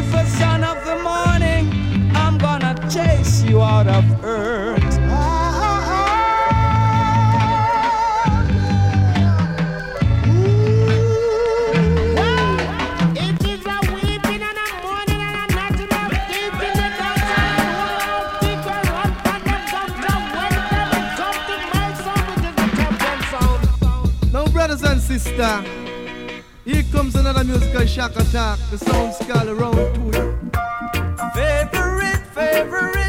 Lucifer, son of the morning, I'm gonna chase you out of earth. Ah ah ah. Ooh. If it's a weeping in the morning and a national deep in the dark, I wanna out deep and run from the sun. When the sun comes, the night song with the nocturnal sound. Now, comes another musical shock attack. The sound skull around to it. Favorite, favorite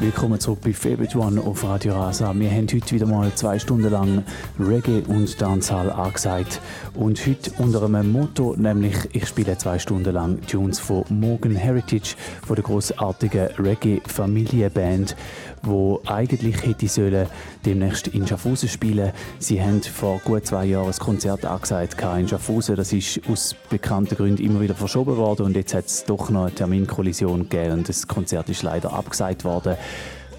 Willkommen zurück bei Favorite One auf Radio Rasa. Wir haben heute wieder mal zwei Stunden lang Reggae und Dancehall angesagt. Und heute unter einem Motto, nämlich ich spiele zwei Stunden lang Tunes von Morgan Heritage, von der großartigen Reggae-Familienband, wo eigentlich hätte sollen demnächst in Schaffhausen spielen. Sie haben vor gut zwei Jahren ein Konzert angesagt in Schaffhausen. Das ist aus bekannten Gründen immer wieder verschoben worden und jetzt hat es doch noch eine Terminkollision gegeben und das Konzert ist leider abgesagt worden.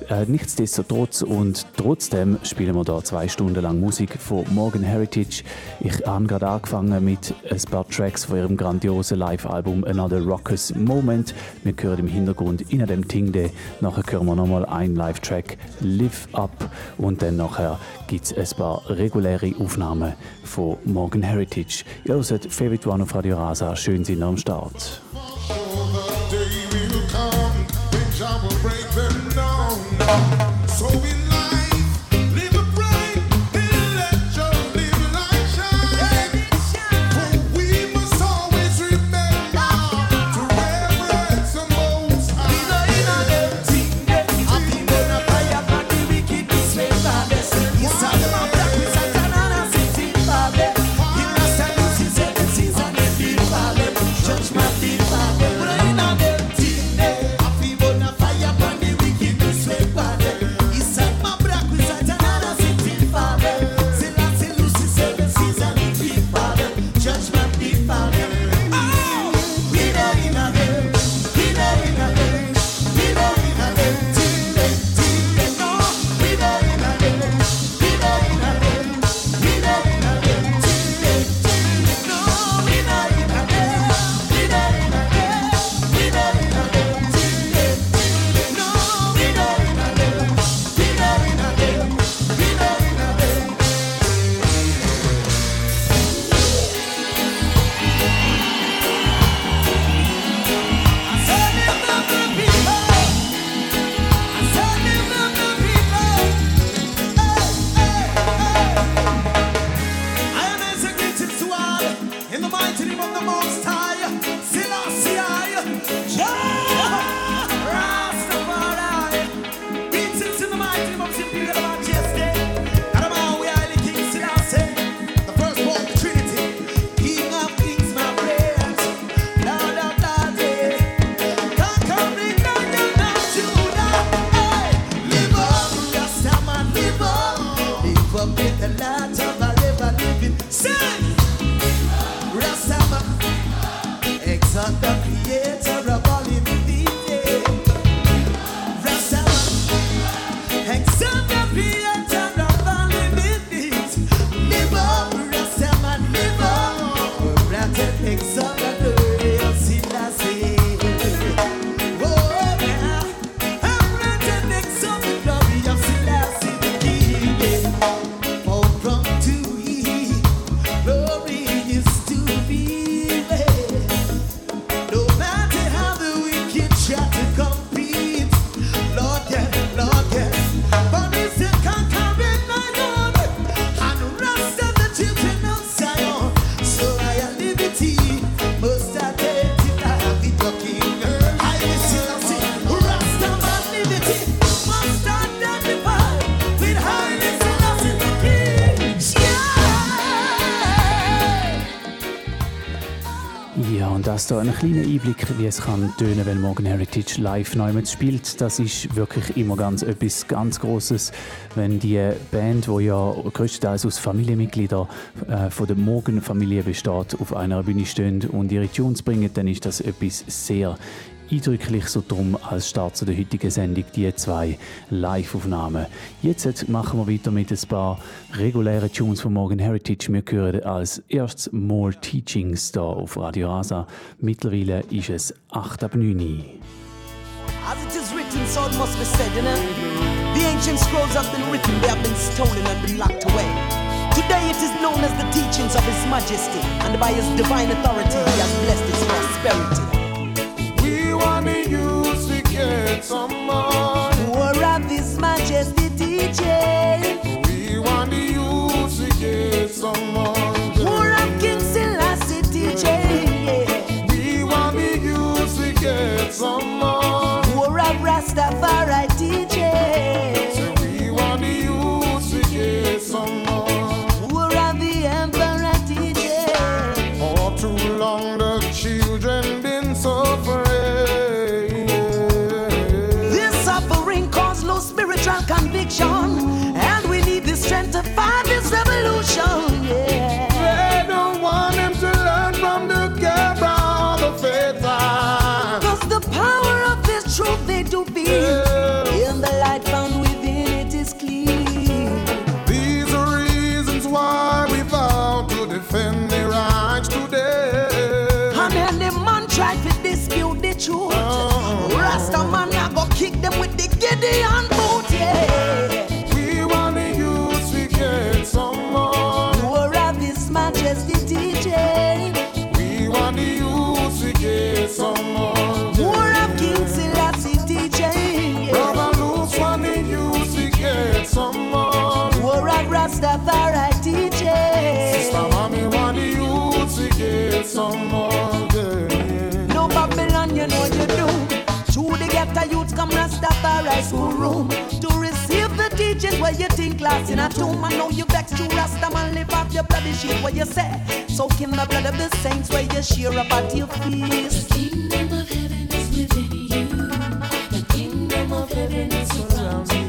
Äh, nichtsdestotrotz und trotzdem spielen wir da zwei Stunden lang Musik von Morgan Heritage. Ich habe gerade angefangen mit ein paar Tracks von ihrem grandiosen Live-Album Another Rockers Moment. Wir hören im Hintergrund in dem Tingde. Nachher hören wir nochmal einen Live-Track Live Up und dann nachher gibt es ein paar reguläre Aufnahmen von Morgan Heritage. Ihr hört Favorite One auf Radio Rasa. Schön sind am Start. Down. So das da ein kleiner Einblick, wie es kann tönen, wenn Morgan Heritage live neu spielt. Das ist wirklich immer ganz etwas ganz Großes, wenn die Band, wo ja größtenteils aus Familienmitgliedern äh, von der Morgan-Familie besteht, auf einer Bühne steht und ihre Tunes bringen, dann ist das etwas sehr eindrücklich so drum als Start zu der heutigen Sendung die zwei Live-Aufnahmen. Jetzt machen wir weiter mit ein paar regulären Tunes von Morgan Heritage. Wir hören als erstes More Teachings da auf Radio Rasa. Mittlerweile ist es 8 ab 9 As it is written, so it must be said, you know. The ancient scrolls have been written, they have been stolen and been locked away. Today it is known as the teachings of His Majesty, and by His divine authority, He has blessed its prosperity. Get some more. Of His Majesty teaching. Rastafari school room to receive the teachings where you think class in a tomb. I know you vex to Rasta man live off your bloody shit where you say. Soak in the blood of the saints where you share about your feast. The kingdom of heaven is within you. The kingdom of heaven is surrounds you.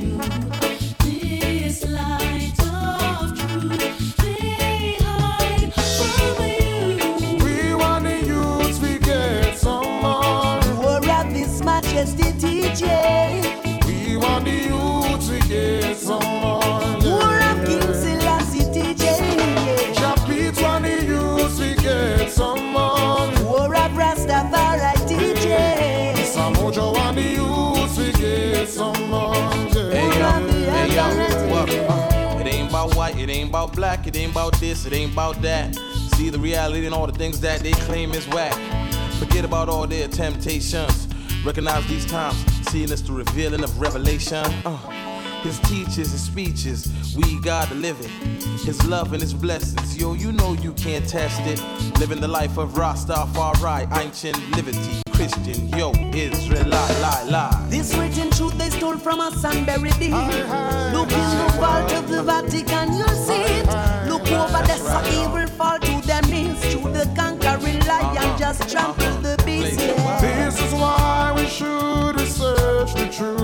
It ain't about black, it ain't about this, it ain't about that. See the reality and all the things that they claim is whack. Forget about all their temptations. Recognize these times, seeing it's the revealing of revelation. Uh, his teachers, his speeches, we gotta live it. His love and his blessings, yo, you know you can't test it. Living the life of Rastafari, ancient liberty, Christian, yo, Israelite, from and buried it. Look in the vault of the Vatican, you'll see it. Look over there, so evil fall to their knees. Through the conquering lion, just trample the beast. Yeah. This is why we should research the truth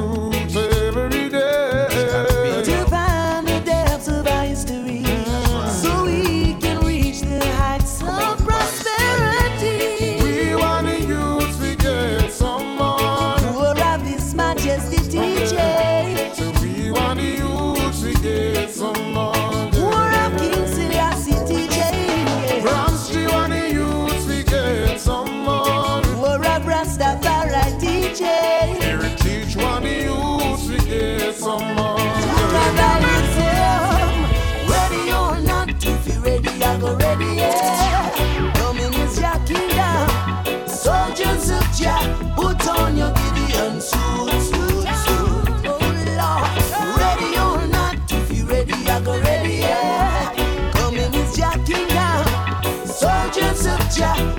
Yeah.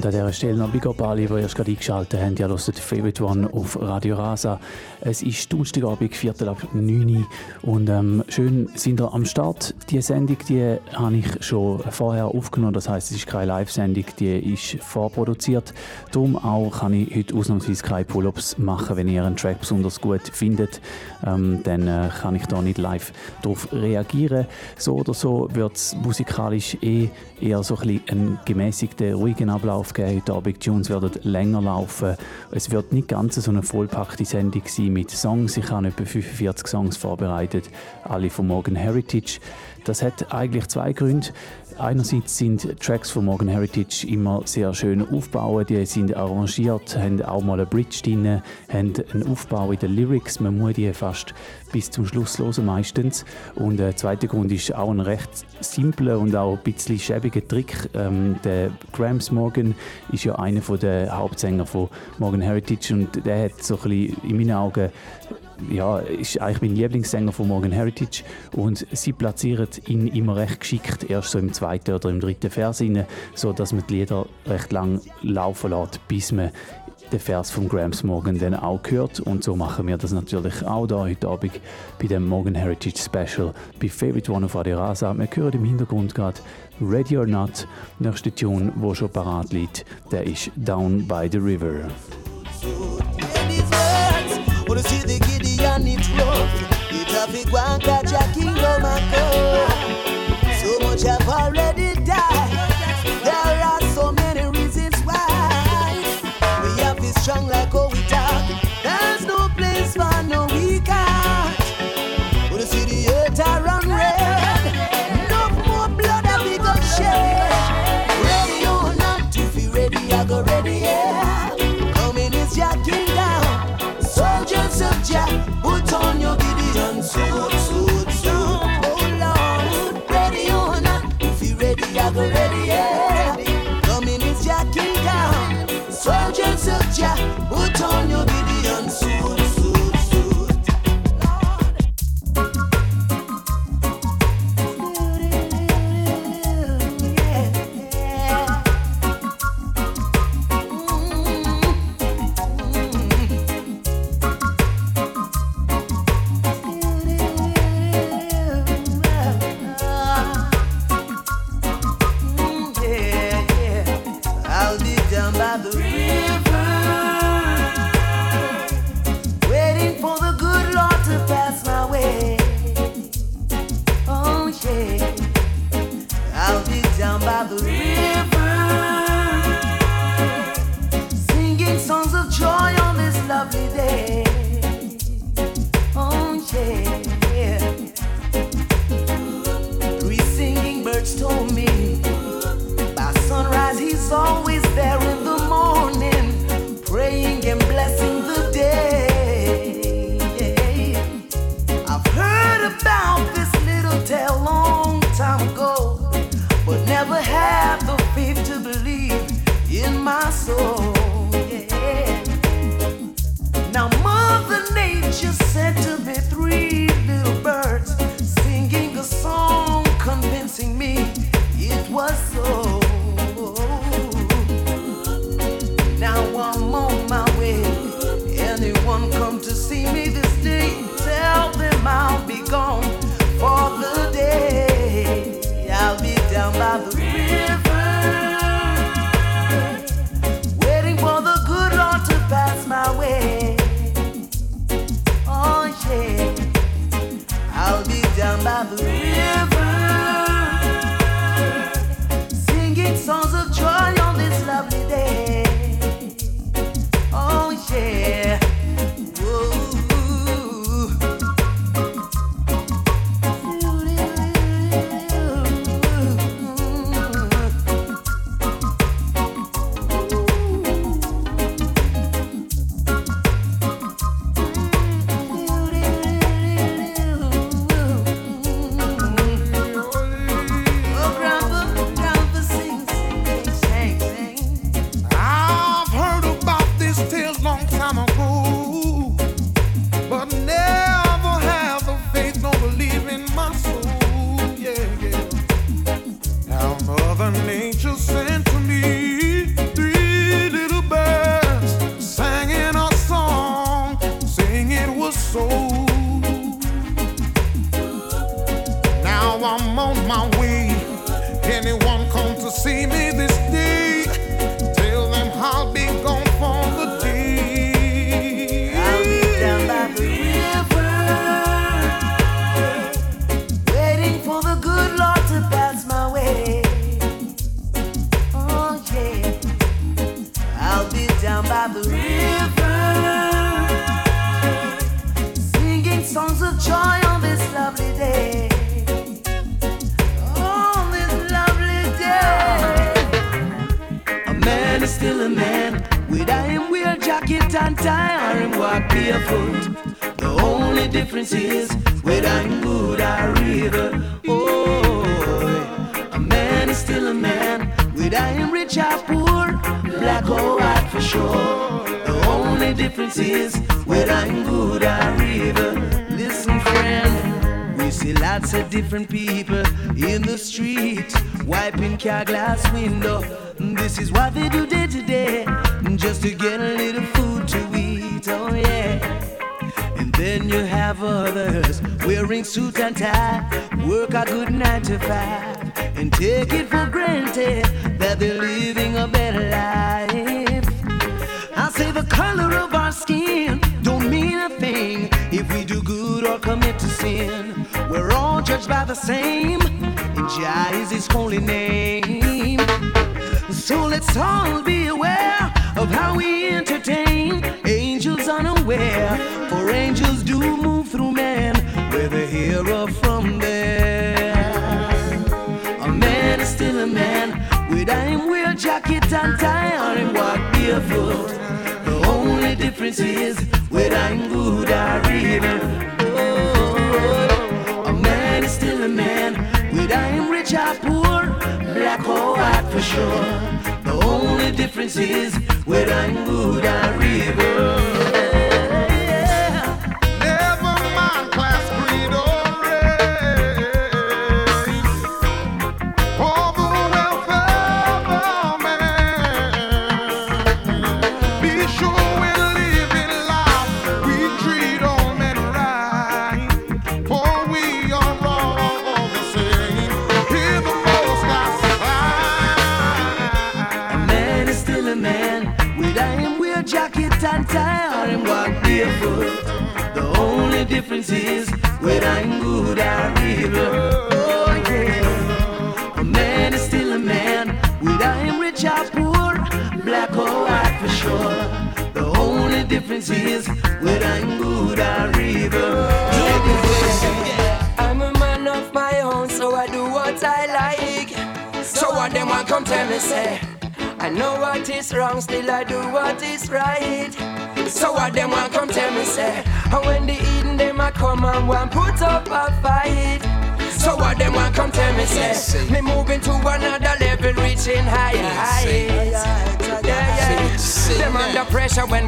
Und an dieser Stelle noch Big alle, die erst gerade eingeschaltet haben. Ihr hört Favorite One auf Radio Rasa. Es ist Donnerstagabend, Viertel ab 9 Uhr. Und ähm, schön sind ihr am Start. Die Sendung die habe ich schon vorher aufgenommen. Das heißt, es ist keine Live-Sendung, die ist vorproduziert. Darum auch kann ich heute ausnahmsweise keine Pull-Ups machen. Wenn ihr einen Track besonders gut findet, ähm, dann äh, kann ich da nicht live darauf reagieren. So oder so wird es musikalisch eh eher so ein einen gemäßigten, ruhigen Ablauf geben. Heute Abend Tunes werden länger laufen. Es wird nicht ganz so eine vollpackte Sendung sein mit Songs. Ich habe etwa 45 Songs vorbereitet, von Morgan Heritage. Das hat eigentlich zwei Gründe. Einerseits sind Tracks von Morgan Heritage immer sehr schön aufgebaut, die sind arrangiert, haben auch mal eine Bridge drin, haben einen Aufbau in den Lyrics, man muss die fast bis zum Schluss hören meistens. Und der zweite Grund ist auch ein recht simpler und auch ein bisschen schäbiger Trick. Ähm, der Grams Morgan ist ja einer der Hauptsänger von Morgan Heritage und der hat so ein bisschen in meinen Augen ja, ist eigentlich mein Lieblingssänger von Morgan Heritage und sie platzieren ihn immer recht geschickt, erst so im zweiten oder im dritten Vers rein, so dass man die Lieder recht lang laufen lässt, bis man den Vers von Grams Morgan dann auch hört und so machen wir das natürlich auch da heute Abend bei dem Morgan Heritage Special bei Favorite One auf Radio Rasa. Wir hören im Hintergrund gerade Ready or Not, nächste Tune, wo schon parat liegt, der ist Down by the River. Wanna see the Gideon, it's rough. It have a one catch let's all be aware of how we entertain angels unaware. For angels do move through man, whether here or from there. A man is still a man, With him wear jacket and tie or him walk barefoot. The only difference is whether I'm good or evil. A man is still a man, whether I'm rich or poor, black or white for sure. Difference is whether I'm good or evil.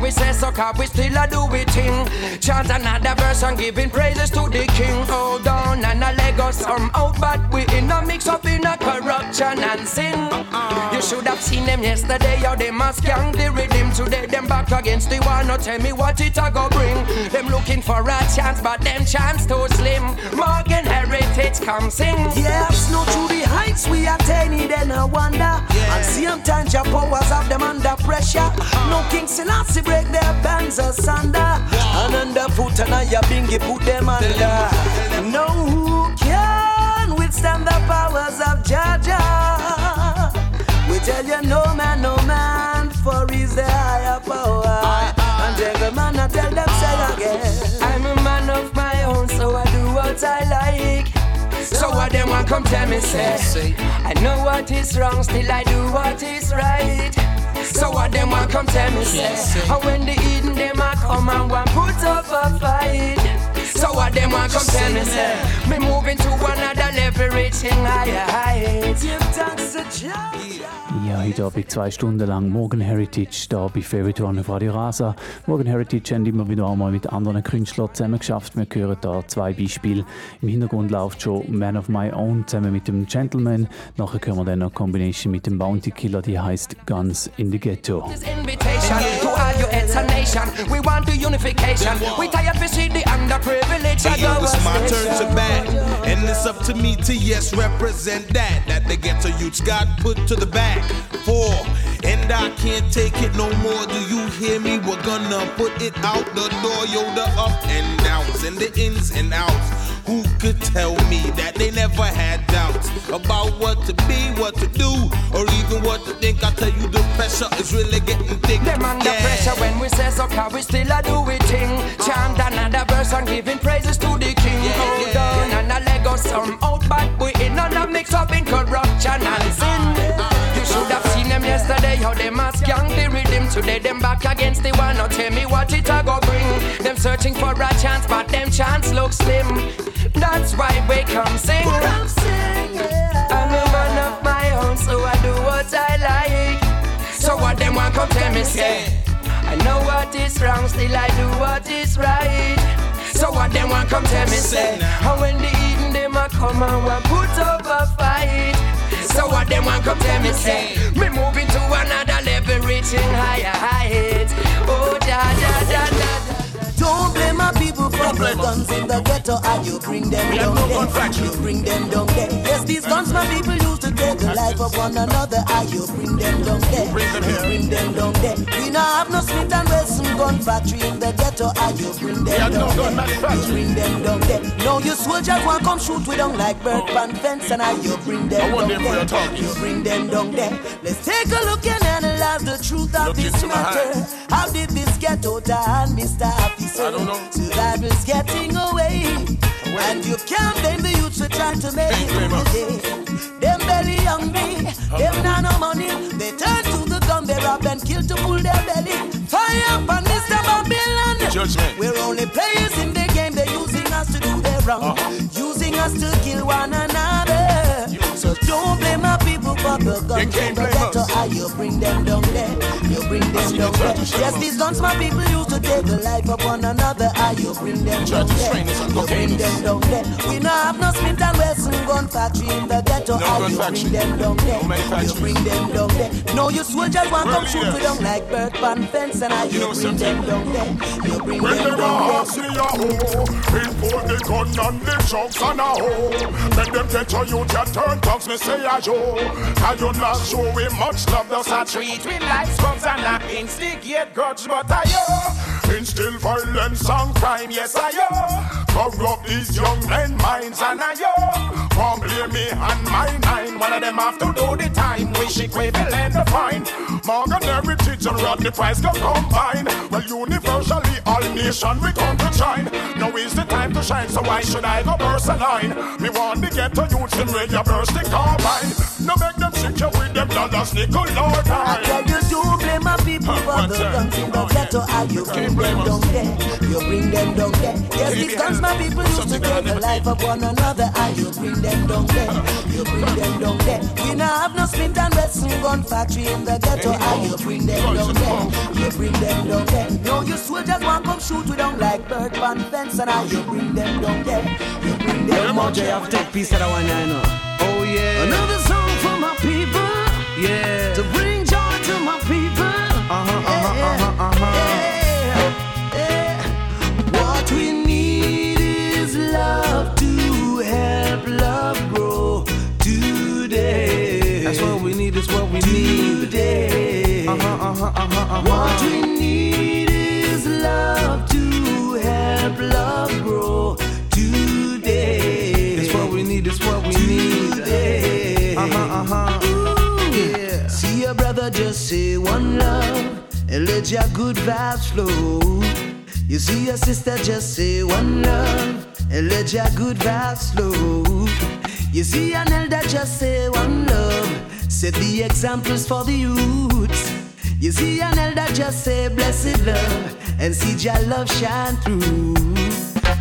We say so, cause we still a do it thing. Chant another verse and giving praises to the king. Hold on and a leg us some out, but we in a mix up in a corruption and sin. You should have seen them yesterday, how they must gang the rhythm. Today them back against the wall, now tell me what it a go bring. Them looking for a chance, but them chance too slim. Morgan Heritage come sing. Yeah, snow to the heights we attain and I wonder. And same time your powers have them under pressure. No King Selassie break their bands asunder. And underfoot and I bingy put them under. No who can withstand the powers of Jaja. We tell you no man, no man, for he's the higher power. And every man I tell them say again. I'm a man of my own, so I do what I like. So what them want come tell me say? I know what is wrong, still I do what is right. So what them want come tell me say? And when the Eden them a come and want put up a fight. So what them want come tell me say? Me moving to another level, reaching higher heights. Ja, heute Abend zwei Stunden lang Morgan Heritage da bei Favorite One auf Radio Rasa. Morgan Heritage haben immer wieder einmal mit anderen Künstlern zusammen geschafft. Wir hören da zwei Beispiele. Im Hintergrund läuft schon Man of My Own zusammen mit dem Gentleman. Nachher hören wir dann noch eine Combination mit dem Bounty Killer, die heißt Guns in the Ghetto. This invitation to all you it's a nation. We want the unification. We tired to see the underprivileged. Hey, yo, it's my turn to bat. And it's up to me to, yes, represent that. That the ghetto youths got put to the back. Four. And I can't take it no more. Do you hear me? We're gonna put it out the door. Yo, the up and downs and the ins and outs. Who could tell me that they never had doubts about what to be, what to do, or even what to think? I tell you, the pressure is really getting thick. Them under yeah. cause we say so, can we still a do it thing. Chant another verse and giving praises to the king. Hold on and a us some out, but we in on a mix up in corruption and sin. You should have seen them yesterday, how them a skank the rhythm. Today them back against the one. Now tell me what it a go bring. Them searching for a chance, but them chance look slim. That's why we come sing. I'm a man of my own, so I do what I like. So what them want come tell me say? I know what is wrong, still I do what is right. So what them want come tell me say? And when the a come and want put up a fight. So what them want come tell me say? Me moving to another level, reaching higher heights. Oh da da da da. da. Don't blame my the guns in the ghetto and you bring them down there. You bring them down there. Yes, these guns my people use to take the life of one another and you bring them down there. You bring them down there. We now have no Smith and Wesson gun factory in the ghetto and you bring them down there. You bring them down there. No, you soldiers want come shoot we don't like bird pan fence and I you bring them down there. You bring them down there. Let's take a look and analyze the truth of this matter. How did this of hand, Mr. Officer? Survival's getting away. And you can't blame the youths for trying to make it through the day. Them belly hungry, them not no money. They turn to the gun, they rob and kill to pull their belly. Fire upon Mr. Babylon. Judgment. We're only players in the game, they're using us to do their wrong. Using us to kill one another. So don't blame my people for the guns in can't the ghetto. us. Ah, you bring them down there. You bring them down there. Yes, these guns my people use to take the life of one another. Ah, you bring them down there. shame is a You bring them down there. We no have no Smith and Wesson gun factory in the ghetto. No Ah, you factory. bring them down there. No. You bring them down there. No, you soldiers want come Where shoot we down like bird pan fence, and I You you know bring them down there. You bring them them down there. A import the gun and the drugs and a hoe. Make them get youth, you turn thugs, me say a yo. Can you not show we much love, thus I treat we like scrubs and not instigate grudge, but I yo. Instill violence and crime, yes I yo. Corrupt these young men minds and I yo. Won't blame me and my nine, one of them have to do the time. Wishing we will end the land of fine. Morgan teacher run the price go combine. Well, universally all nation we come to shine. Now is the time to shine, so why should I go burst a line? Me want to get to youth them ready to burst the carbine. No make them shake you with them dollars, nickel or I tell you to blame my people One the guns in the ghetto and you bring them down there. You bring them down there. Yes, guns my people used to take the life of one another and you bring them down there. You bring them down there. We now have no Smith and Wesson gun factory in the ghetto and you bring them down there. You bring them down there. No, you soldiers want come shoot we down like bird pan fence and I you bring them down there. You bring them down there. have to take piece of that one, I know. Oh yeah. Another song for my people. Yeah. Just say one love and let your good vibes flow. You see your sister just say one love and let your good vibes flow. You see an elder just say one love, set the examples for the youths. You see an elder just say blessed love and see your love shine through.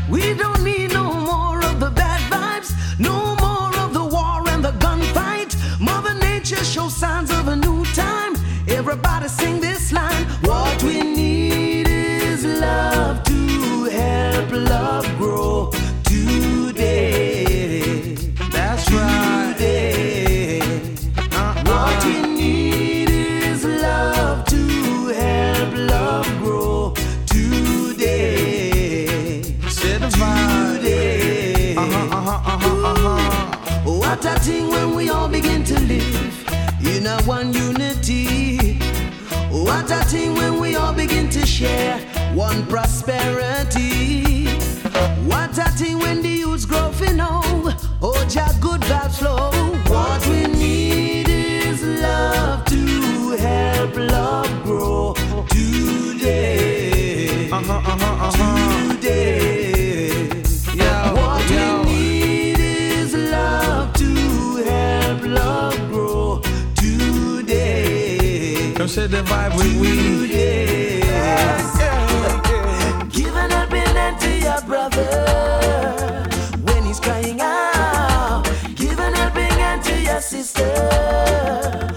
We don't need no more of the bad vibes, no more of the war and the gunfight. Mother Nature shows signs of a new time. Everybody sing this line. What we need is love to help love What a thing when we all begin to live in a one unity. What a thing when we all begin to share one prosperity. What a thing when the youths grow you know. Oh, Jah good vibes flow. set the vibe with we. Yeah. Yes. Yeah. Giving up in to your brother when he's crying out. Give an helping hand to your sister.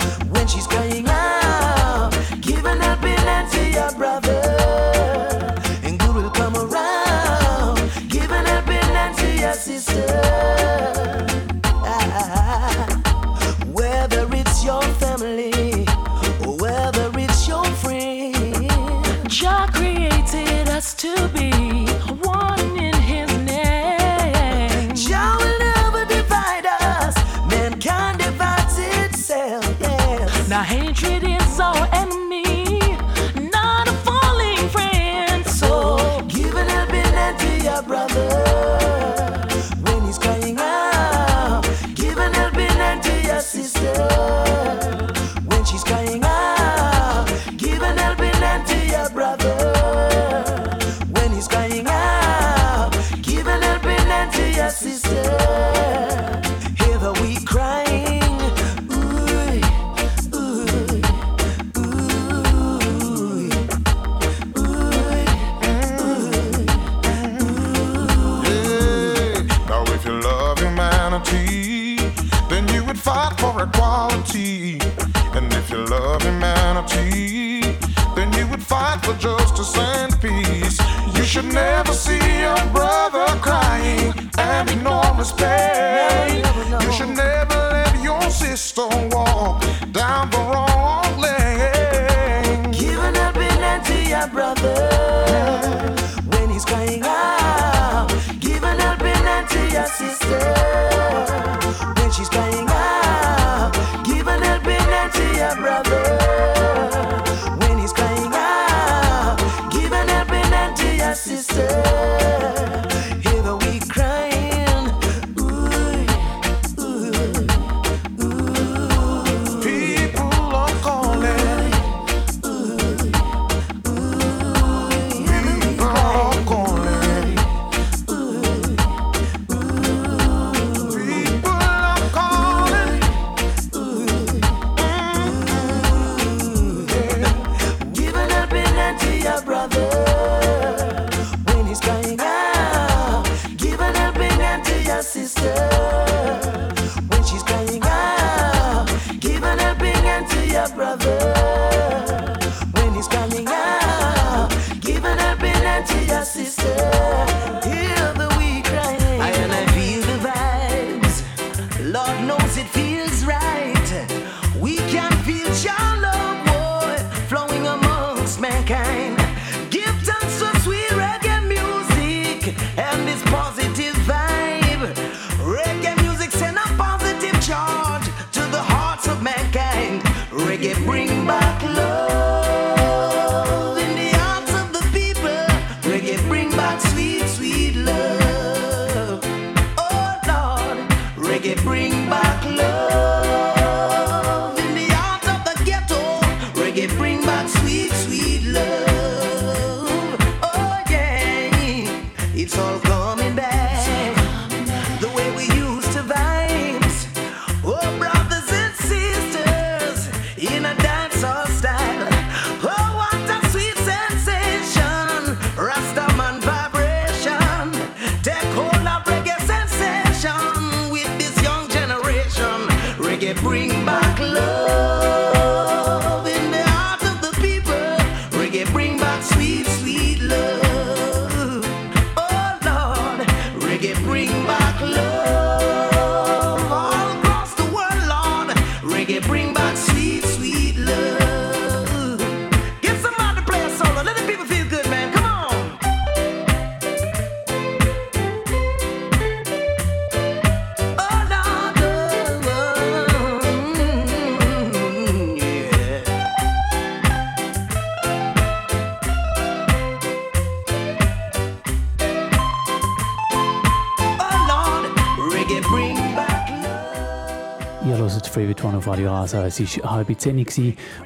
vorne auf Radio Rasa. Es war halb zehn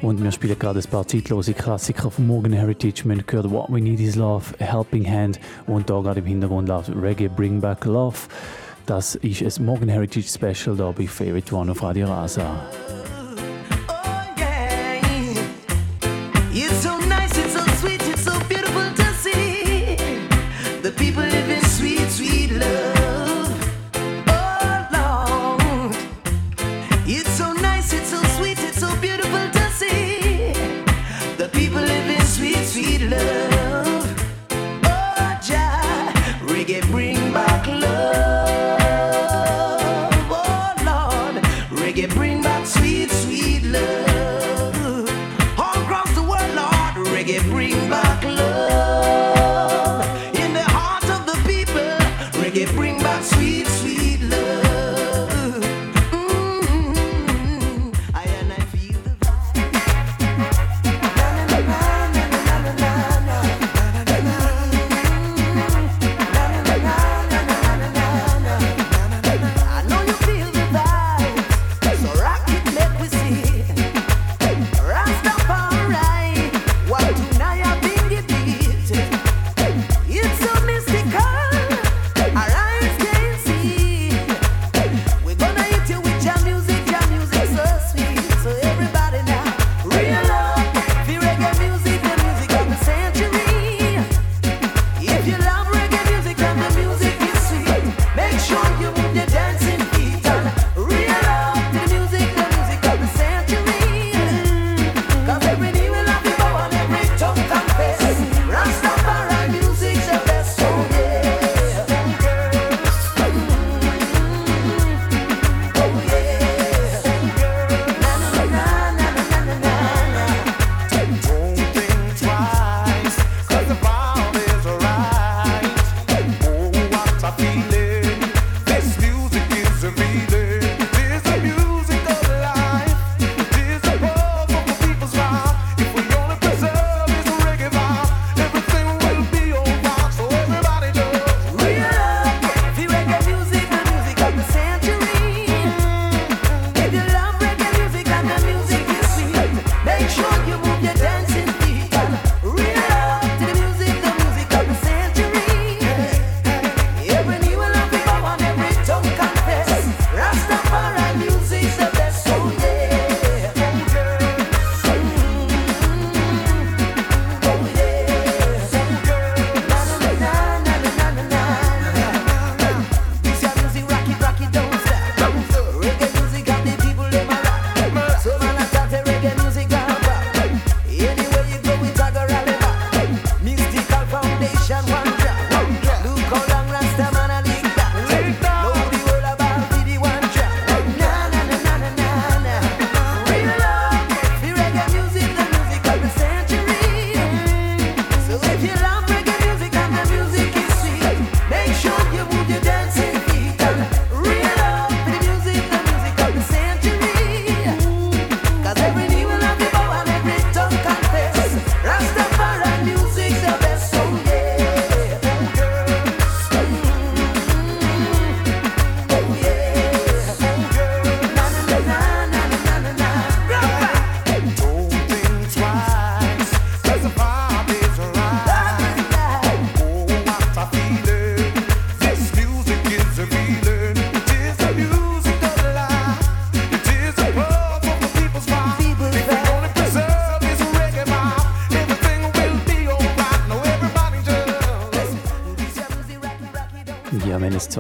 und wir spielen gerade ein paar zeitlose Klassiker von Morgan Heritage. Man gehört What We Need Is Love, Helping Hand und da gerade im Hintergrund läuft Reggae Bring Back Love. Das ist ein Morgan Heritage Special da bei Favorite One auf Radio Rasa. Oh, yeah.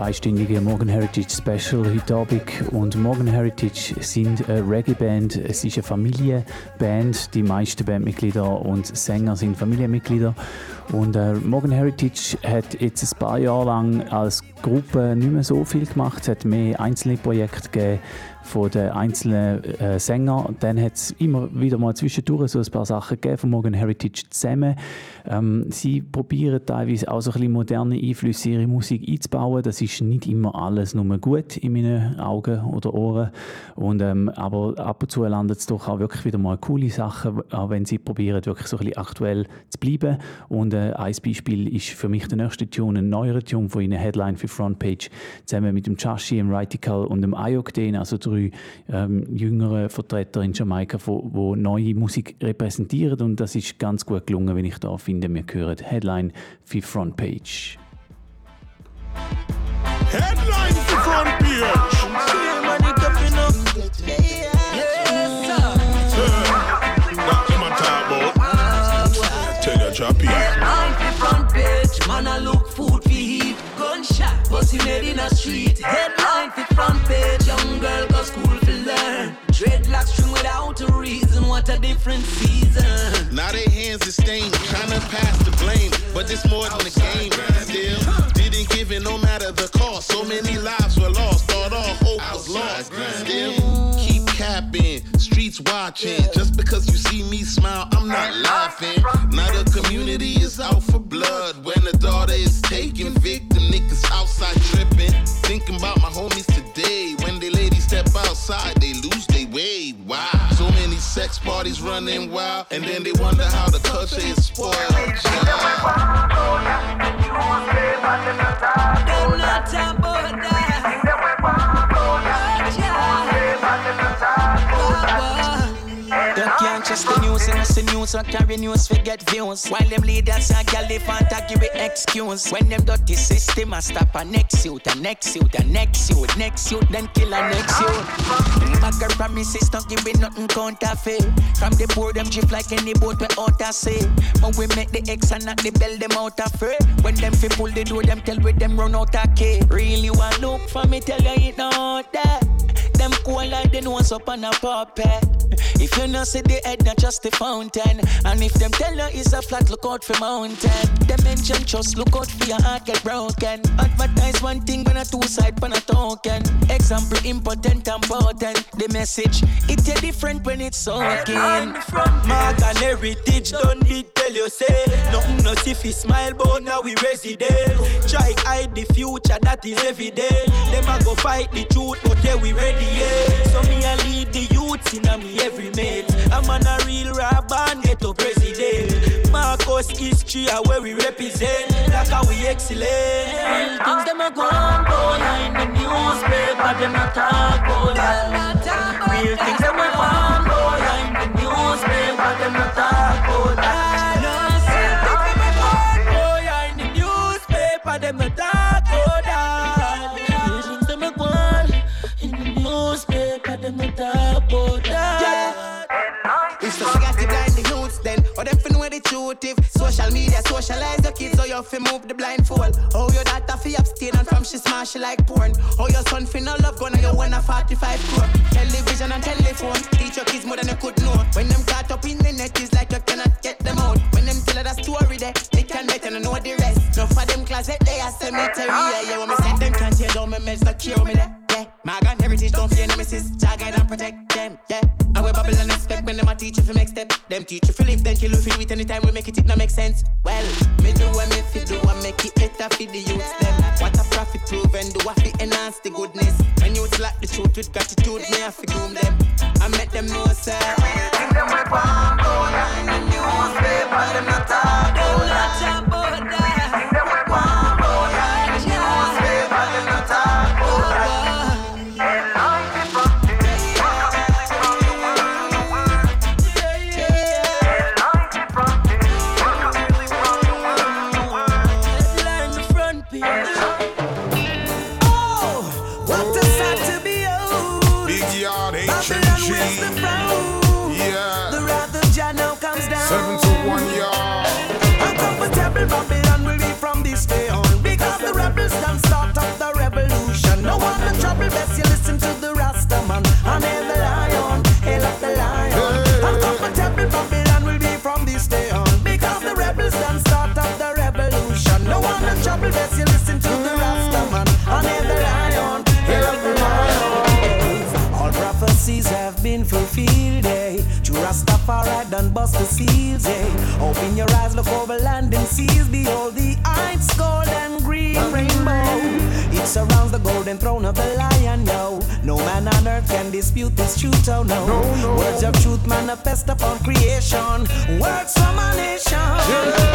zweistündige Morgan Heritage Special heute Abend. Und Morgan Heritage sind eine Reggae-Band. Es ist eine Familienband. Die meisten Bandmitglieder und Sänger sind Familienmitglieder. Und äh, Morgan Heritage hat jetzt ein paar Jahre lang als Gruppe nicht mehr so viel gemacht. Es hat mehr einzelne Projekte gegeben von den einzelnen äh, Sängern. Dann hat es immer wieder mal zwischendurch so ein paar Sachen gegeben, von Morgan Heritage zusammen. Ähm, sie probieren teilweise auch so ein bisschen moderne Einflüsse in ihre Musik einzubauen. Das ist nicht immer alles nur gut in meinen Augen oder Ohren. Und, ähm, aber ab und zu landet es doch auch wirklich wieder mal coole Sachen, auch wenn sie probieren, wirklich so ein bisschen aktuell zu bleiben. Und äh, ein Beispiel ist für mich der nächste Tune, ein neuerer Tune von ihnen, Headline für Frontpage, zusammen mit dem Chashi, dem Radical und dem Ayok, also drei drei ähm, jüngeren Vertreter in Jamaika, wo, neue Musik repräsentieren und das ist ganz gut gelungen, wenn ich da finde. Wir hören Headline für Frontpage. Headline für Frontpage. man, I look food we eat. Gunshot, busting head in the street. Headline the front page. Dreadlocks string without a reason, what a different season. Now they hands are stained, trying to pass the blame. But it's more than a game. Still, didn't give it no matter the cost. So many lives were lost, thought all hope was lost. Still, keep capping, streets watching. Just because you see me smile, I'm not laughing. Now the community is out for blood. When the daughter is taken victim, niggas outside tripping. Thinking about my homies today. When they ladies step outside, they lose their way. Wow. So many sex parties running wild. And then they wonder how the culture is spoiled. Child. And the news, so carry news, forget views. While them leaders are gallivant, I give it excuse. When them dirty system, I stop a next youth, a next youth, a next youth, next youth, then kill a next youth. Bagger promises, give it nothing counterfeit. From the board, them drift like any boat we out of sea. But we make the X and not the bell, them out of free. When them fi pull the door, them tell with them run out of key. Really want look for me, tell you it not that. Them cool like the nose up on a puppet. If you not see the head, not just the And if them tell you it's a flat, look out for mountain. Dimension just look out for your heart get broken. Advertise one thing when a two side pan a token. Example important and potent. The message it a different when it's soaking. Mark and heritage don't need tell you say Nothing no see fi smile but now we resident Try hide the future that is every day Them a go fight the truth but yeah we ready yeah So me a lead the youths in a me Marcus history a where we represent Like how we excellent things them go on, boy, in the newspaper, them a talk that. Real things them a go on, boy, in the newspaper, them a talk. Boy, abstain and from she smash she like porn. Oh, your son fi no love gun and you want a 45 crore. Television and telephone, teach your kids more than you could know. When them caught up in the net, it's like you cannot get them out. When them tell her that story there, they can bet and know the rest. No for them closet, they are cemetery. Yeah, yeah, when me say them can't tear down my meds, no cure me there. Yeah, Morgan Heritage don't fear nemesis. Jah guide and protect them. Yeah, I will babble and expect when them a teach you for make step. Them teach you for live, then kill you for it anytime we make it, it no make sense. Well, me do what me fi do, I make it better for the youths truth with gratitude, me I fi groom them. I make them know sir. Bust the seals, eh Open your eyes, look over land and seas. Behold the heights, gold and green rainbow. It surrounds the golden throne of the lion, yo. No man on earth can dispute this truth, oh no, Words of truth manifest upon creation. Words from a nation.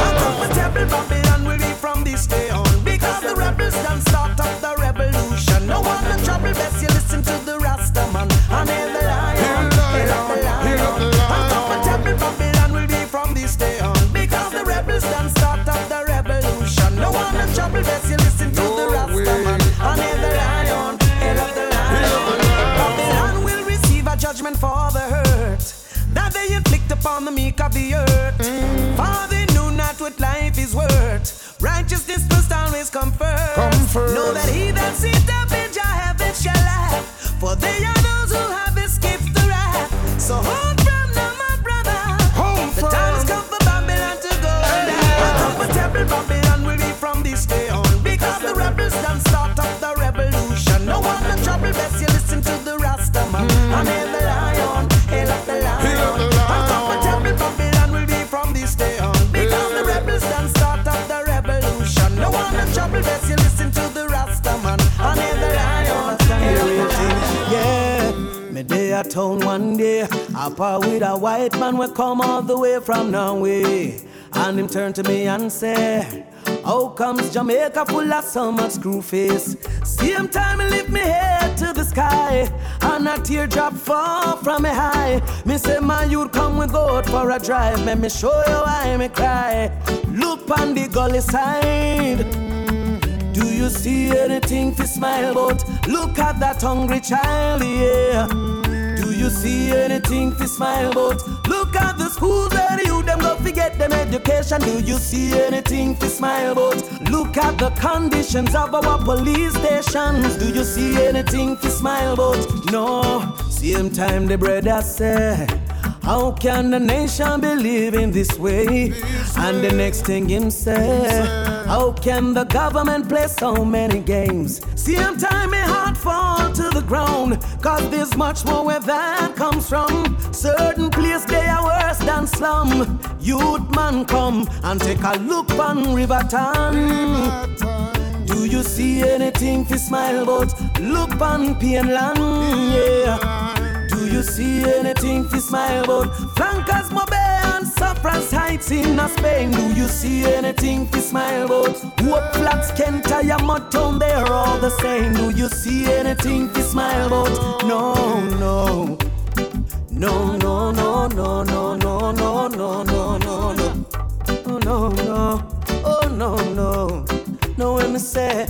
Uncomfortable Babylon will be from this day on. Because the rebels done start up the revolution. No one in trouble, best you Bible verse, you listen to no the Rasta man. On the lion, head of the lion. Babylon will receive a judgment for the hurt that they inflict upon the meek of the earth. Mm. For they knew not what life is worth. Righteousness must always come first. Know that he that sits up in your heaven shall laugh, for they are trouble, best you listen to the Rasta man. Lion, hail. Yeah. Me day at town one day, up with a white man we come all the way from Norway. And him turn to me and say, How comes Jamaica full of so much screw face? Same time me lift me head to the sky, and a teardrop fall from me high. Me say, my youth come we go out for a drive. Let me show you why me cry. Look on the gully side. Do you see anything to smile about? Look at that hungry child, yeah. Do you see anything to smile about? Look at the schools where the youth them go forget them education. Do you see anything to smile about? Look at the conditions of our police stations. Do you see anything to smile about? No. Same time the brother say. How can the nation be living this way? And the next thing him say, How can the government play so many games? Same time my heart fall to the ground, cause there's much more where that comes from. Certain place they are worse than slum. Youth man come and take a look on Riverton. Do you see anything to smile about? Look on Pienland, yeah. Do you see anything to smile about? Flankers Mobe and Saffron's Heights in Spain. Do you see anything to smile about? Hope Flats, Kent, Town, they're all the same. Do you see anything to smile about? No, no. No, no, no, no, no, no, no, no, no, no, no. Oh, no, no. Oh, no, no. No, when me say,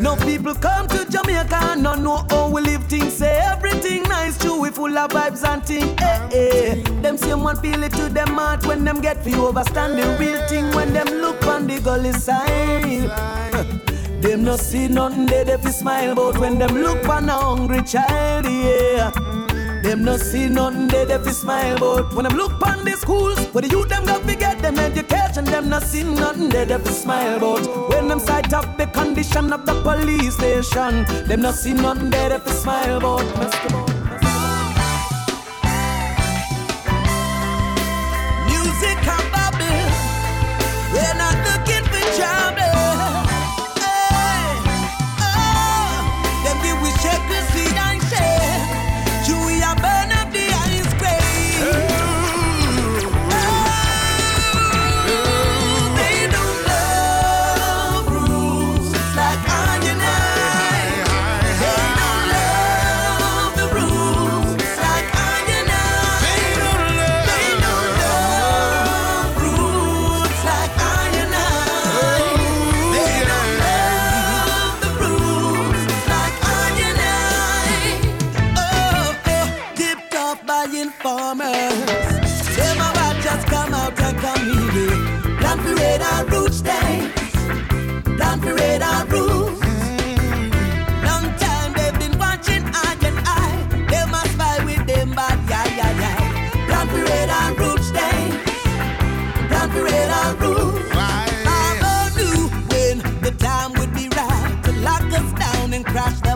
no people come to Jamaica not know how we live things. Say everything nice, true, we full of vibes and things. Eh, eh. Them same one feel it to them heart when them get fi overstand the real thing when them look on the gully side. Them no see nothing they they fi smile but when them look on a hungry child, yeah. Them no see nothing they they fi smile about when them look on the schools where the youth them got fi get them education. Them no see nothing they they fi smile about when them sight up the condition of the police station. Them no see nothing they they fi smile about.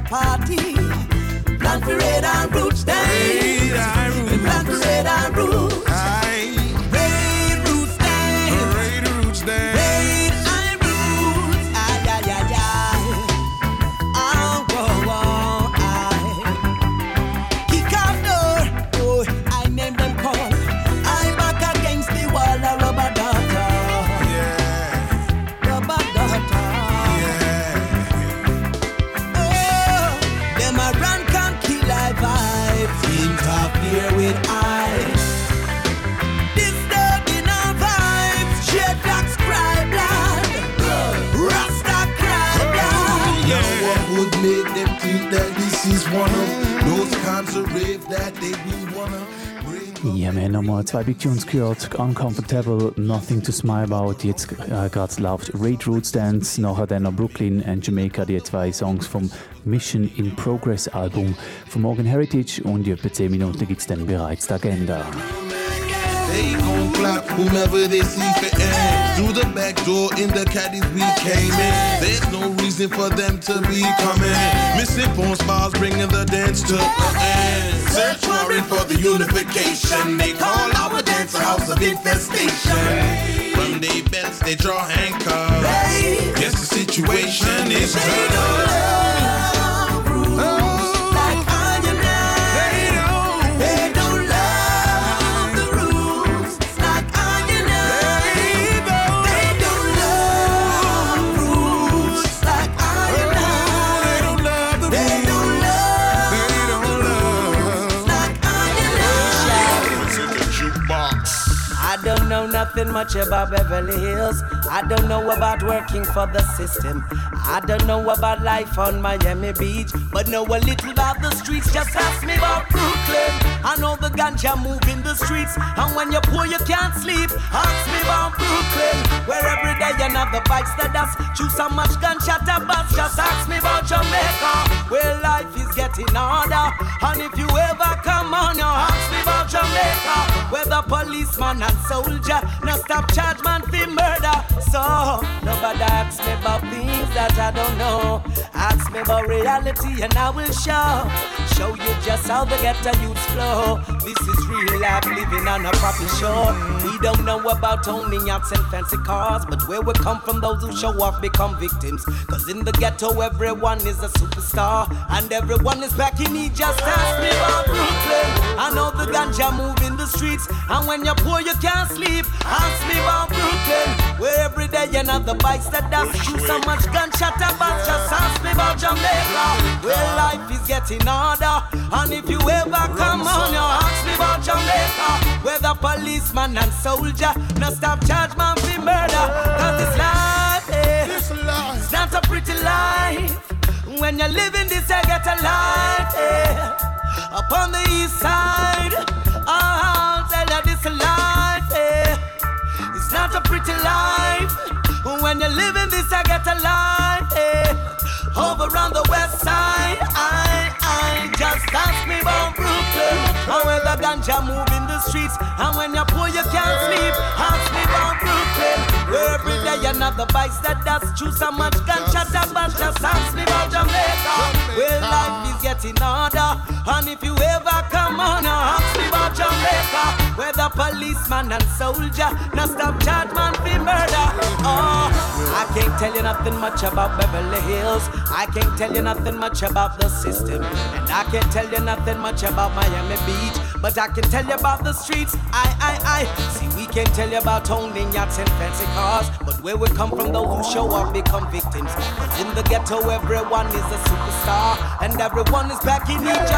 party. plant for red and roots day. Red and roots. For red and roots. Zwei Big Tunes gehört. Uncomfortable, Nothing to Smile About. Jetzt äh, gerade läuft Raid Roots Dance, nachher dann noch Brooklyn und Jamaica, die zwei Songs vom Mission in Progress Album von Morgan Heritage. Und in etwa 10 Minuten gibt es dann bereits die Agenda. They gon' clap whomever they see fit in. Through the back door in the caddies we came in. There's no reason for them to be coming. Missing phone smiles bringing the dance to an end. Search warrant for the unification. They call our dance a house of infestation. From their beds they draw handcuffs. Yes, the situation is tough. Nothing much about Beverly Hills. I don't know about working for the system. I don't know about life on Miami Beach, but know a little about the streets. Just ask me about Brooklyn. I know the ganja move in the streets, and when you're poor, you can't sleep. Ask me about Brooklyn, where every day another bikes the dust. Choose so much gunshot a bus. Just ask me about Jamaica, where life is getting harder. And if you ever come on, you ask me about Jamaica, where the policeman and soldier no stop charge man for murder. So nobody asks me about things that I don't know. Ask me about reality and I will show. Show you just how the ghetto youths flow. This is real life living on a proper shore. We don't know about owning yachts and fancy cars, but where we come from, those who show off become victims. Cause in the ghetto, everyone is a superstar, and everyone is back in need. Just ask me about Brooklyn. I know the ganja move in the streets, and when you're poor, you can't sleep. Ask me about Brooklyn, where every day another bikes that. Shoot so much gunshot about. Just ask me about Jamaica, where life is getting harder. And if you ever come on, you ask me about Jamaica, where the policeman and soldier no stop charge man for murder. Cause this life, eh, it's not a pretty life. When you're living this, you get a life, eh. Up on the east side, I'll tell you this life, eh. It's not a pretty life. When you're living this, I get a life. Eh. Over on the west side, I, I just ask me about Brooklyn. And when the ganja move in the streets, and when you're poor, you can't sleep. Ask me every day another bites that dust. Choose so much about. Just ask me about Jamaica. Where life is getting harder. And if you ever come on, ask me about Jamaica. Where the policeman and soldier no stop charge man for murder. Oh, I can't tell you nothing much about Beverly Hills. I can't tell you nothing much about the system. And I can't tell you nothing much about Miami Beach. But I can tell you about the streets. I, I, I. See, we can tell you about owning yachts and fancy But where we come from, those who show up become victims. Cause in the ghetto, everyone is a superstar. And everyone is back in each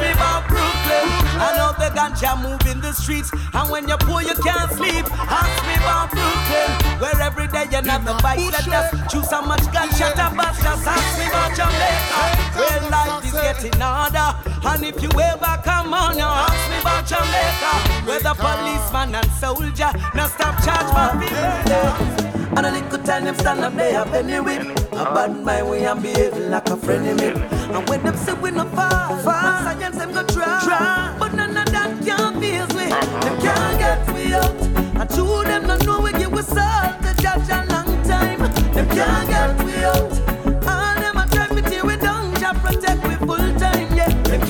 me about Brooklyn. I know the ganja move in the streets. And when you're poor, you can't sleep. Ask me about Brooklyn. Where every day you another bike let us choose how much gunshot a bus. Just ask me about Jamaica. Where life is getting harder. And if you ever come on, you ask me about Jamaica. Where the policeman and soldier now stop charge my people. And a little time them stand up there have any whip. A bad mind we and behaving like a me And when them say we no fall, fall Science them go try, try But none of that can phase we Them can't get we out. And two them no know we give we salt The judge a long time. Them can't get we out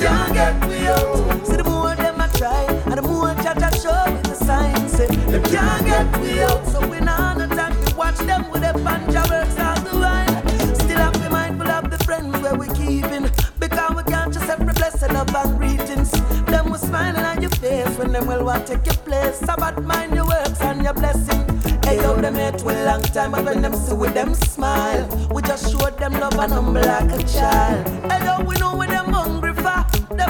can't get we out. See the more them a try And the more Jah Jah show with the signs. Say them can't get we out. So we not no time to watch them with the panja works all the while. Still have to mindful of the friends where we keeping Because we can't just every blessing of and greetings. Them will smiling on your face when them will want take your place. Sabbath mind your works and your blessing. Hey yo, them hate we long time But when them see with them smile We just show them love and humble like a child. Hey yo, we know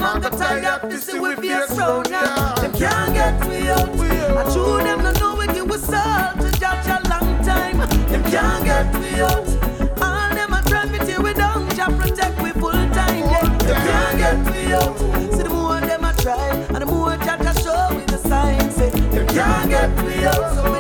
man go tied up to see we face round now. Them can't get me out. I true them no know when you was sold to judge a long time. Them can't get me out. All them a try me till we down. Jah protect we full time. Them can't get me out. See the more them a try and the more Jah show me the signs. Them can't get me out.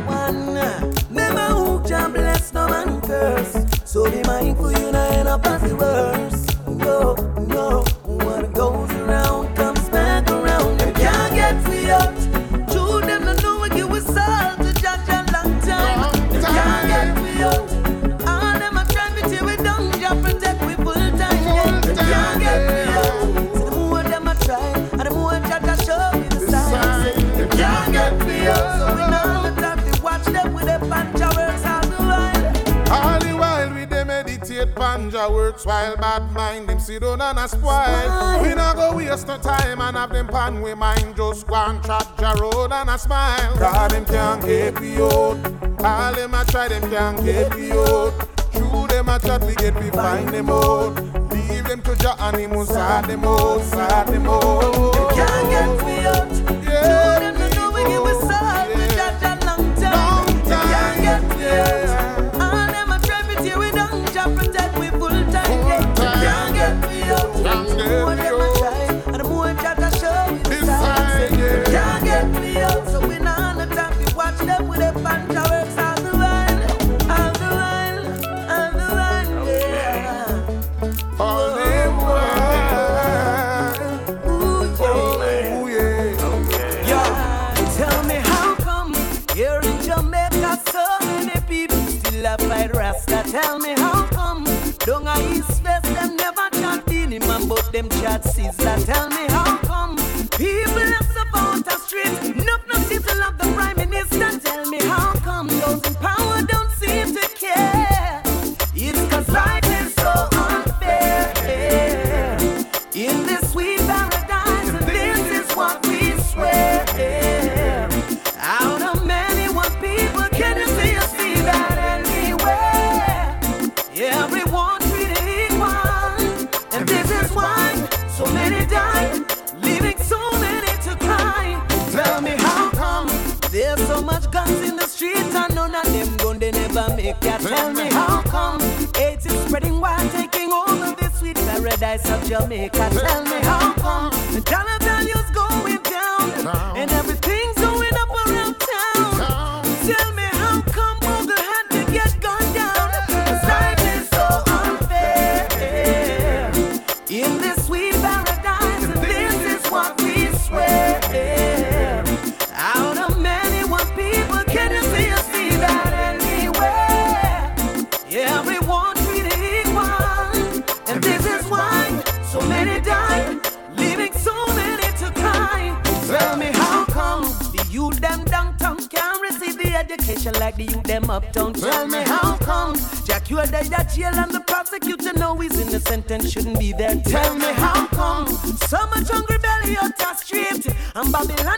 that. Never who can bless no man curse. So be mindful you not end up as the worst. vile bad mind, them sit down and a spoil. We not go waste no time and have them pan we mind. Just go and trap your road and a smile. God, them can't get me out. All them a try, them can't get me out. Through them a chat, we get we find them out. Leave them to Jah your animals, sad them out, sad them out. Can't get me out. certified Rasta. Tell me how come? Down a East face, them never chat minimum, but them chat sizzler. Tell me how come? People have about a street. Tell me how come AIDS is spreading while taking all of the sweet paradise of Jamaica. Tell me how come the dollar value's going down and everything them up, don't tell me how come. Jack, you are dead at jail and the prosecutor know he's innocent and shouldn't be there. Tell me how come. So much hungry belly out of street and Babylon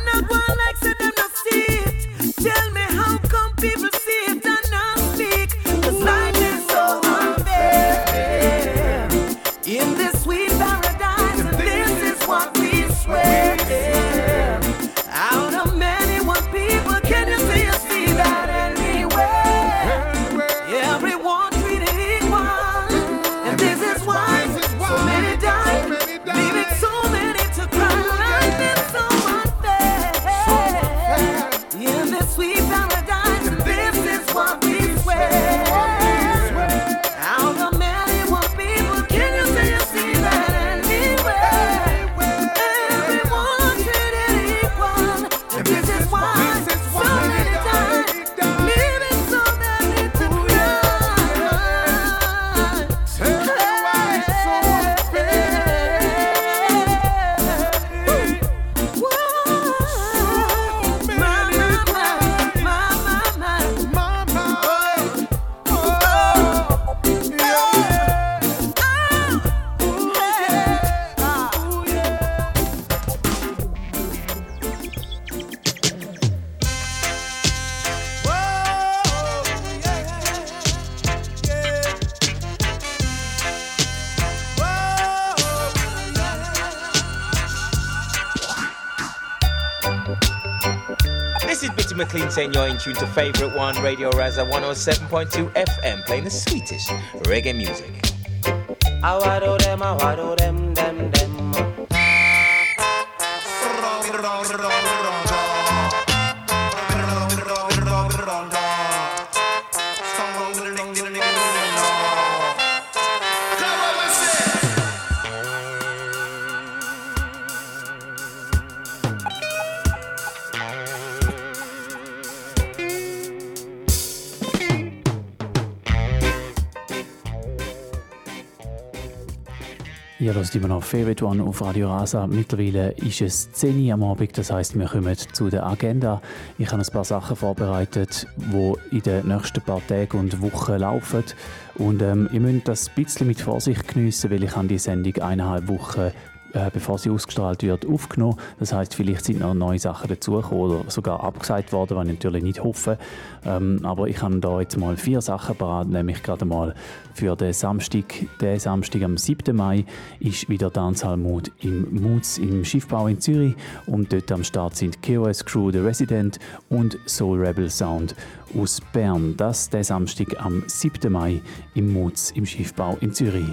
maintain you're in tune to favorite one, Radio Rasa 107.2 FM, playing the sweetest reggae music. Ihr hört immer noch Favorite One auf Radio Rasa. Mittlerweile ist es 10 Uhr am Abend, das heisst, wir kommen zu der Agenda. Ich habe ein paar Sachen vorbereitet, die in den nächsten paar Tagen und Wochen laufen. Und ähm, ihr müsst das ein bisschen mit Vorsicht geniessen, weil ich habe die Sendung eineinhalb Wochen äh, bevor sie ausgestrahlt wird, aufgenommen. Das heißt, vielleicht sind noch neue Sachen dazugekommen oder sogar abgesagt worden, was ich natürlich nicht hoffe. Ähm, aber ich habe da jetzt mal vier Sachen parat, nämlich gerade mal für den Samstag, den Samstag am 7. Mai ist wieder Dancehall Mood im Moods im Schiffbau in Zürich und dort am Start sind KOS Crew, The Resident und Soul Rebel Sound aus Bern. Das der Samstag am 7. Mai im Moods im Schiffbau in Zürich.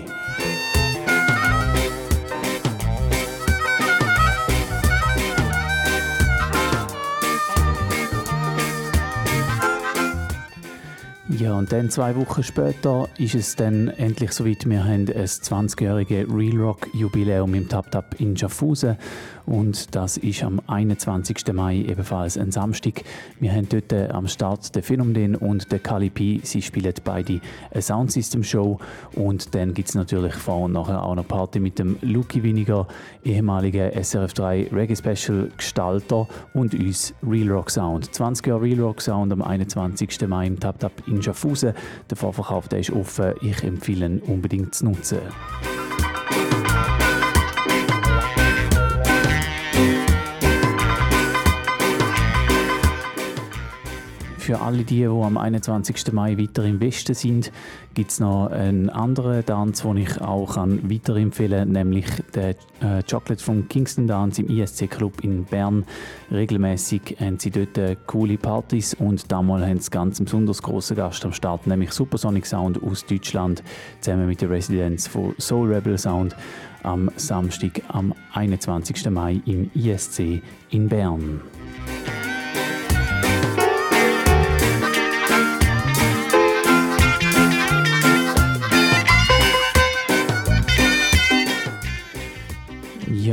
Ja, und dann zwei Wochen später ist es dann endlich soweit. Wir haben ein 20-jähriges Real Rock Jubiläum im Tap Tap in Schaffhausen und das ist am 21. Mai ebenfalls ein Samstag. Wir haben dort äh, am Start den Phänomen und den Kali P. Sie spielen beide eine Soundsystem Show und dann gibt es natürlich vor und nachher auch noch Party mit dem Luki Winiger, ehemaligen SRF3 Reggae Special Gestalter und uns Real Rock Sound. 20 Jahre Real Rock Sound am 21. Mai im Tap Tap in Schaffhausen. Der Vorverkauf der ist offen. Ich empfehle ihn unbedingt zu nutzen. Für alle die, die am 21. Mai weiter im Westen sind, gibt es noch einen anderen Tanz, den ich auch weiterempfehlen kann, nämlich den äh, Chocolate from Kingston Dance im ISC Club in Bern. Regelmäßig haben sie dort äh, coole Partys und damals haben sie ganz besonders grossen Gast am Start, nämlich Supersonic Sound aus Deutschland, zusammen mit der Residents von Soul Rebel Sound am Samstag, am 21. Mai im ISC in Bern.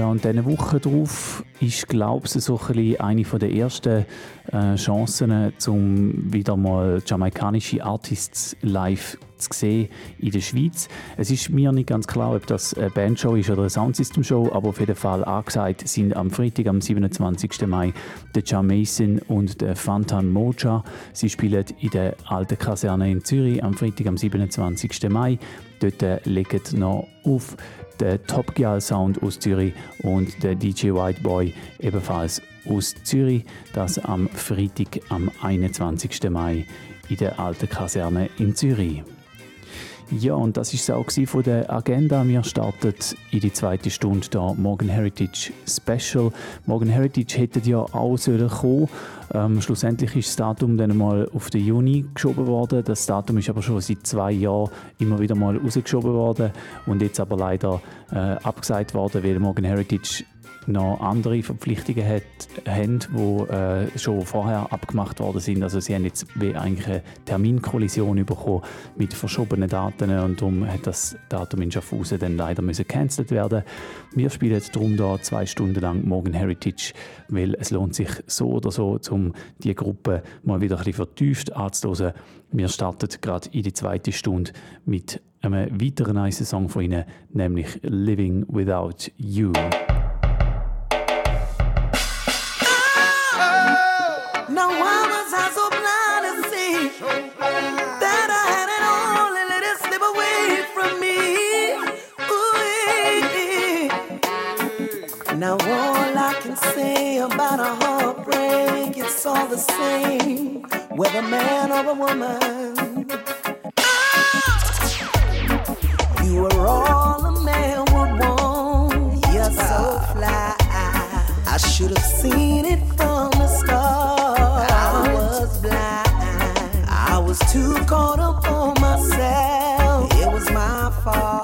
Und diese Woche drauf ist, glaube ich, so ein eine der ersten äh, Chancen, um wieder mal jamaikanische Artists live zu sehen in der Schweiz. Es ist mir nicht ganz klar, ob das eine Bandshow ist oder eine Soundsystem-Show, aber auf jeden Fall angesagt sind am Freitag, am 27. Mai, der Mason und der Fantan Moja. Sie spielen in der alten Kaserne in Zürich am Freitag, am 27. Mai. Dort legen noch auf der Top Gear Sound aus Zürich und der DJ White Boy ebenfalls aus Zürich. Das am Freitag, am 21. Mai in der alten Kaserne in Zürich. Ja, und das ist es auch von der Agenda. Wir starten in die zweite Stunde da Morgan Heritage Special. Morgan Heritage hätte ja auch sollen kommen. Ähm, schlussendlich ist das Datum dann mal auf den Juni geschoben worden. Das Datum ist aber schon seit zwei Jahren immer wieder mal rausgeschoben worden und jetzt aber leider äh, abgesagt worden, weil Morgan Heritage noch andere Verpflichtungen hat, haben, die äh, schon vorher abgemacht worden sind. Also sie haben jetzt wie eigentlich eine Terminkollision bekommen mit verschobenen Daten und darum hat das Datum in Schaffhausen dann leider müssen gecancelt werden. Wir spielen darum da zwei Stunden lang Morgan Heritage, weil es lohnt sich so oder so, um die Gruppe mal wieder ein bisschen vertieft anzuhören. Wir starten gerade in die zweite Stunde mit einem weiteren nice Song von ihnen, nämlich Living Without You. The same, whether man or a woman. Ah! You are all a man would want. You're so fly. I should have seen it from the start. I was blind. I was too caught up on myself. It was my fault.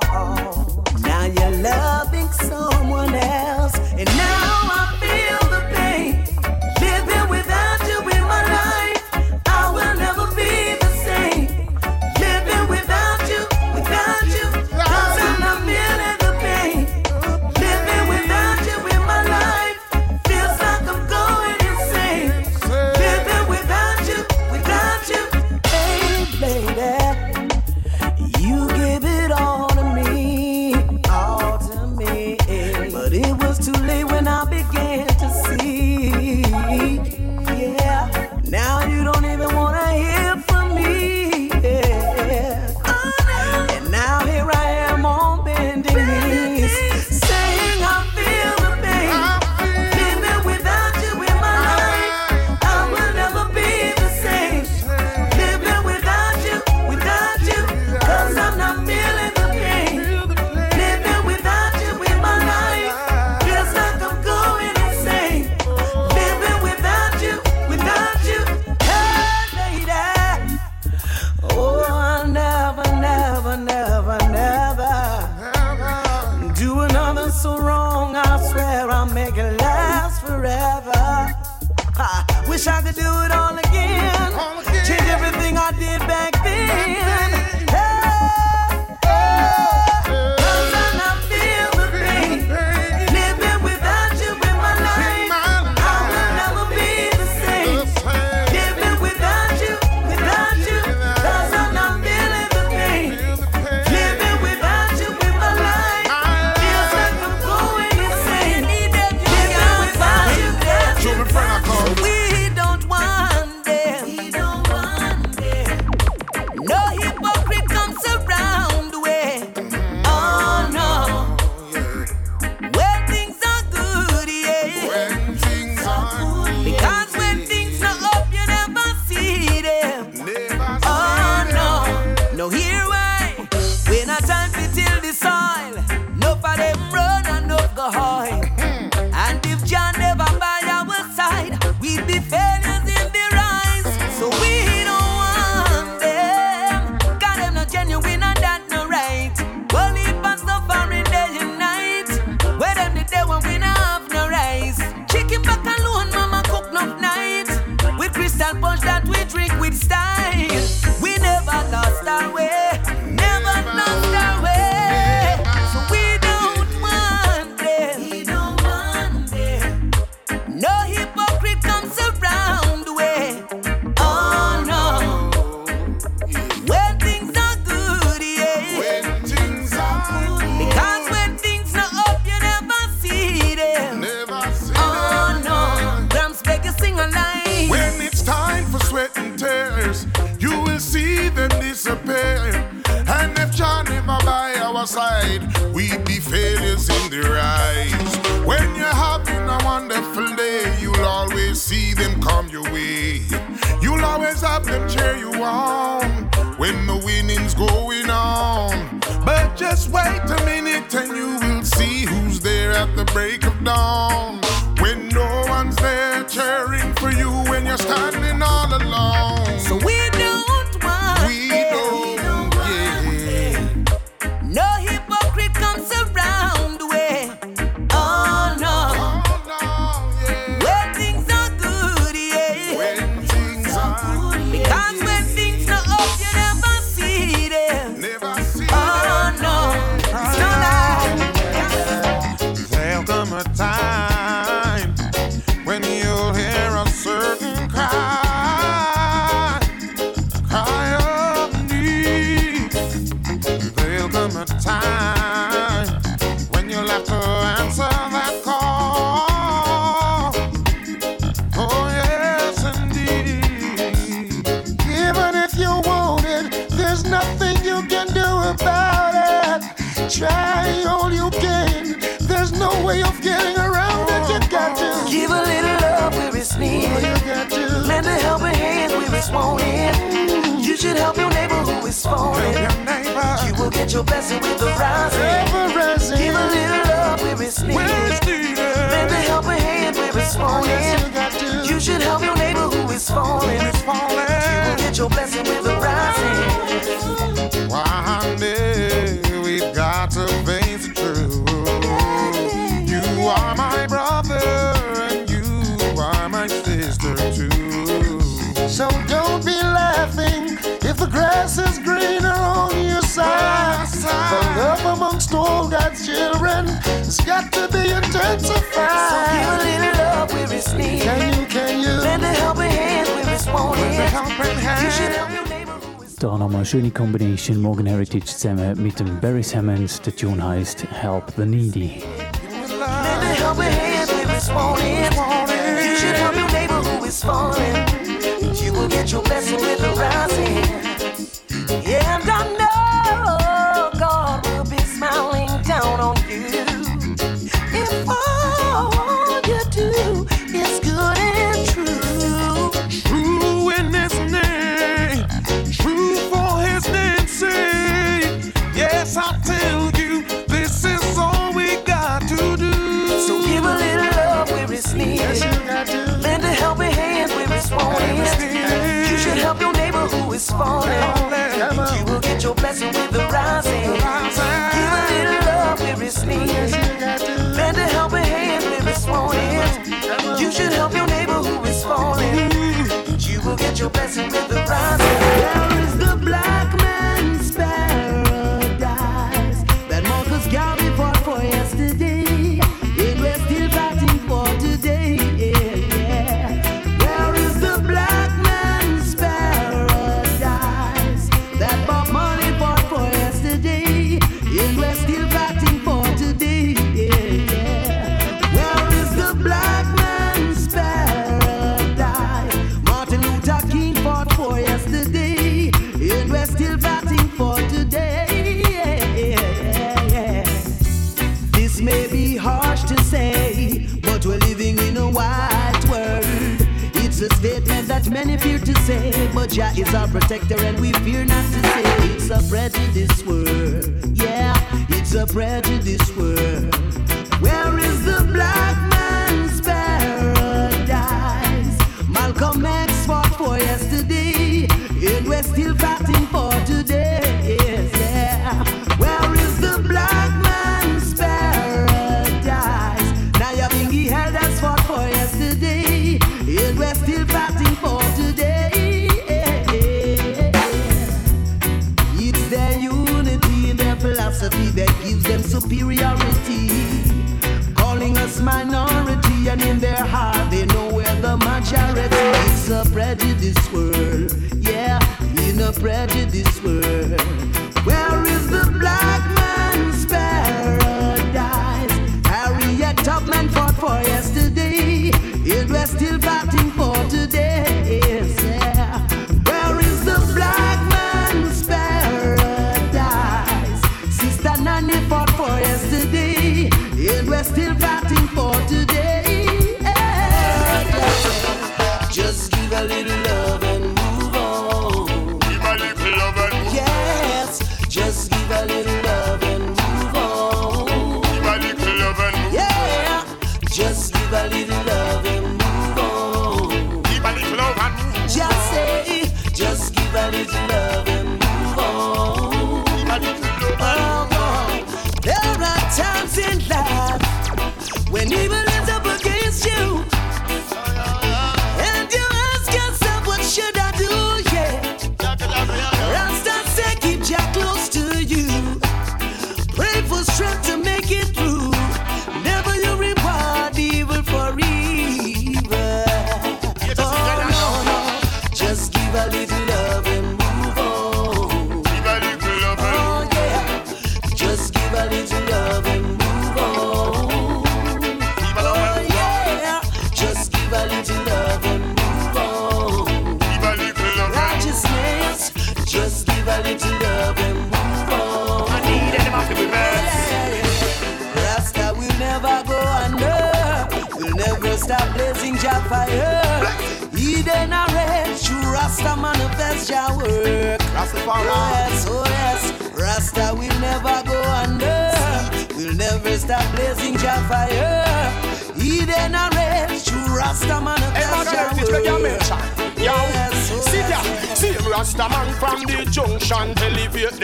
Barry Simmons, the Tune heist, Help the Needy. You will get your blessing with the rising. Jah is our protector and we fear not to say it's a prejudice world. Yeah, it's a prejudice world. Where is the black man's paradise? Malcolm X fought for yesterday, and we're still fighting for superiority. Calling us minority, and in their heart they know we're the majority. It's a prejudice world, yeah, in a prejudice world. Where is the black man's paradise? Harriet Tubman fought for yesterday, still fighting for today. Just give a little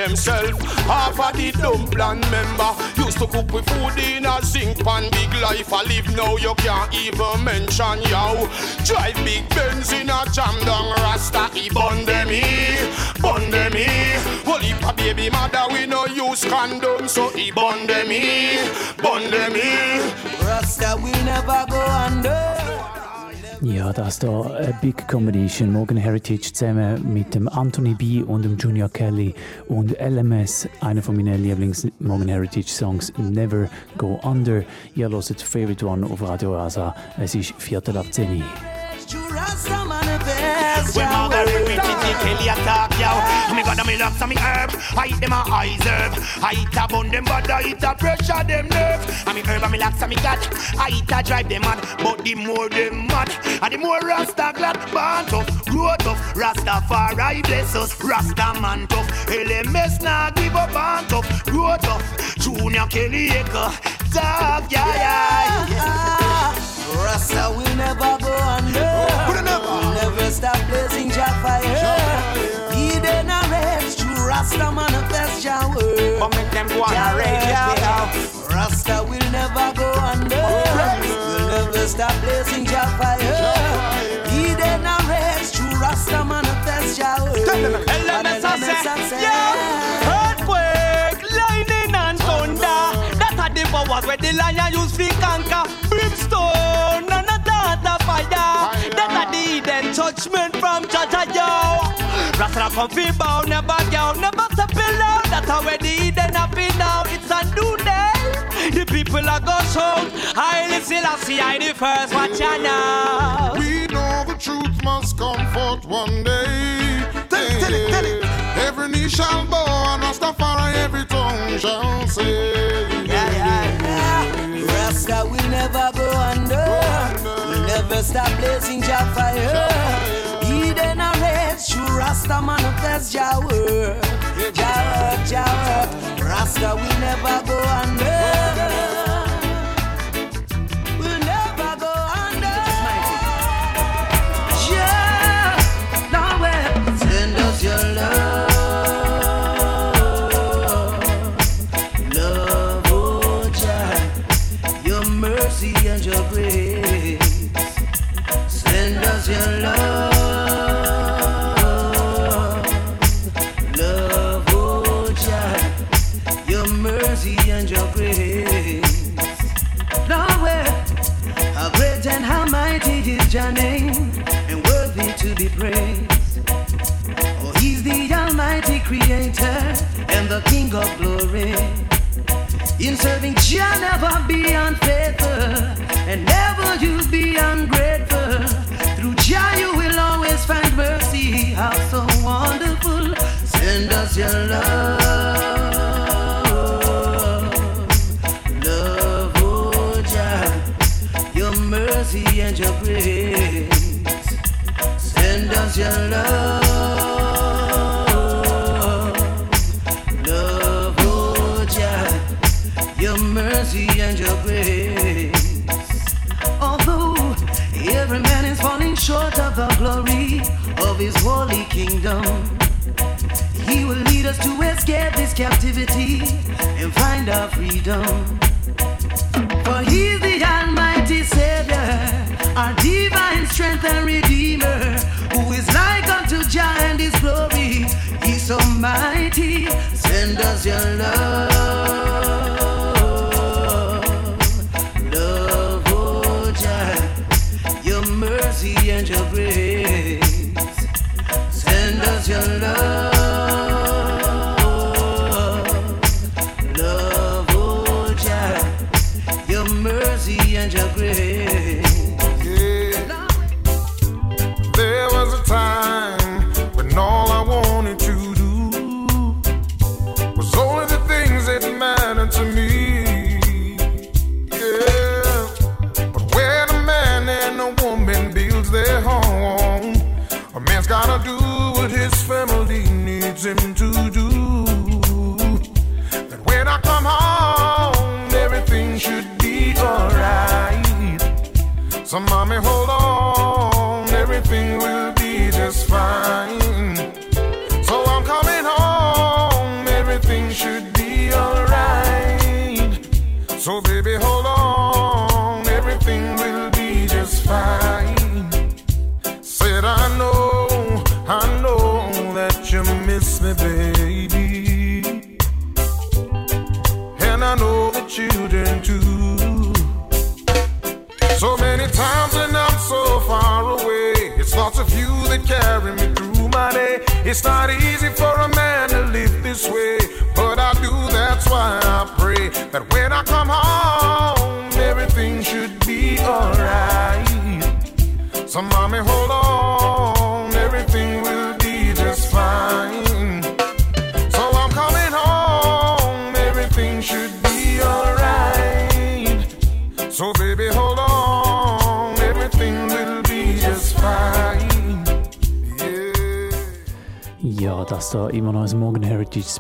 themselves. Half of the dumpling member used to cook with food in a zinc pan. Big life I live now, you can't even mention yo. Drive big Benz in a jam down Rasta. He bun them he, bun them he. Well, if a baby mother we no use condom, so he bun them he, bun them he. Rasta will never go under. Ja, das da eine Big Combination. Morgan Heritage zusammen mit dem Anthony B und dem Junior Kelly und LMS, einer von meinen Lieblings Morgan Heritage Songs, Never Go Under. Ihr hört Favorite One auf Radio Rasa. Es ist Viertel ab 10 Uhr. True Rasta manifest When Jah Margaret work. Richie Kelly attack yo Me got them locks and me herb I eat them a eyes herb I eat a bun them bad I eat a pressure them nerve And me herb and me locks and me got I eat a drive them mad But the more them mad. And the more Rasta glad Born tough, grow tough. Rastafari bless us Rasta man tough. LMS nah give up Born tough, grow tough. Junior Kelly Echo Talk yeah yeah. Yeah Rasta will never go under. We'll never. Stop blazing Jah fire. Rasta manifest Jah word. But make them go on a rage work, yeah yeah. Rasta will never go under. We'll never stop blazing Jah fire. Eden a rest, true Rasta manifest Jah word. And LMS I LMS say, yeah. Earthquake, lightning and thunder. That are the powers where the lion use to conquer. Brimstone and a of fire. That are the hidden judgment come fi bow, never go, never step below. That are where the hidden happy now. It's a new day. The people are go shout. Haile Selassie, I see I the first watch ya now. We know the truth must come forth one day. Tell it, tell it, tell it. Eh, every knee shall bow and Rastafari every tongue shall say. Yeah, yeah, yeah. Rasta will never go under. We'll never just a blazing Jah fire. Rasta man up word. Jah word, Rasta will never go under. We'll never go under. Send us your love, love, oh your mercy and your grace. Send us your love, your name, and worthy to be praised. Oh, he's the Almighty Creator and the King of glory. In serving Jah, never be unfaithful, and never you be ungrateful. Through Jah, you will always find mercy. How so wonderful! Send us your love, love, oh mercy and your grace. Your love, love, oh Jah, your mercy and your grace. Although every man is falling short of the glory of his holy kingdom, he will lead us to escape this captivity and find our freedom. For he's the Almighty Savior, our divine strength and Redeemer, He's so mighty. Send us your love,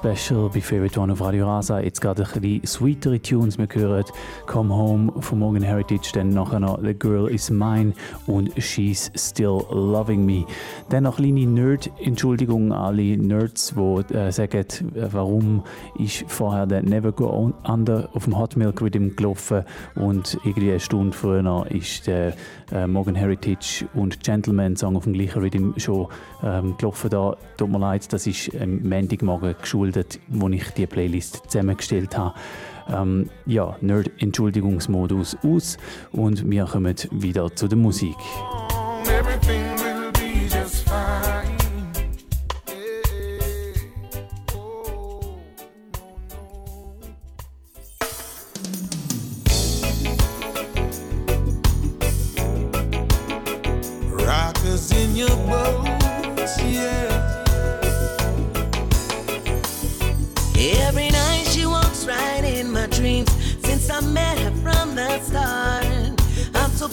Special bei One auf Radio Rasa. Jetzt gerade ein bisschen sweetere Tunes. Wir hören Come Home von Morgan Heritage, dann nachher noch The Girl Is Mine und She's Still Loving Me. Dann noch kleine Nerd-Entschuldigung alle Nerds, die äh, sagen, warum ich vorher den Never Go Under auf dem Hot Milk Rhythm gelaufen und irgendwie eine Stunde früher ist der äh, Morgan Heritage und Gentleman Song auf dem gleichen Rhythm schon ähm, gelaufen. Da tut mir leid, das ist am Montagmorgen geschuldet, wo ich die Playlist zusammengestellt habe. Ähm, ja, Nerd-Entschuldigungsmodus aus und wir kommen wieder zu der Musik. Everything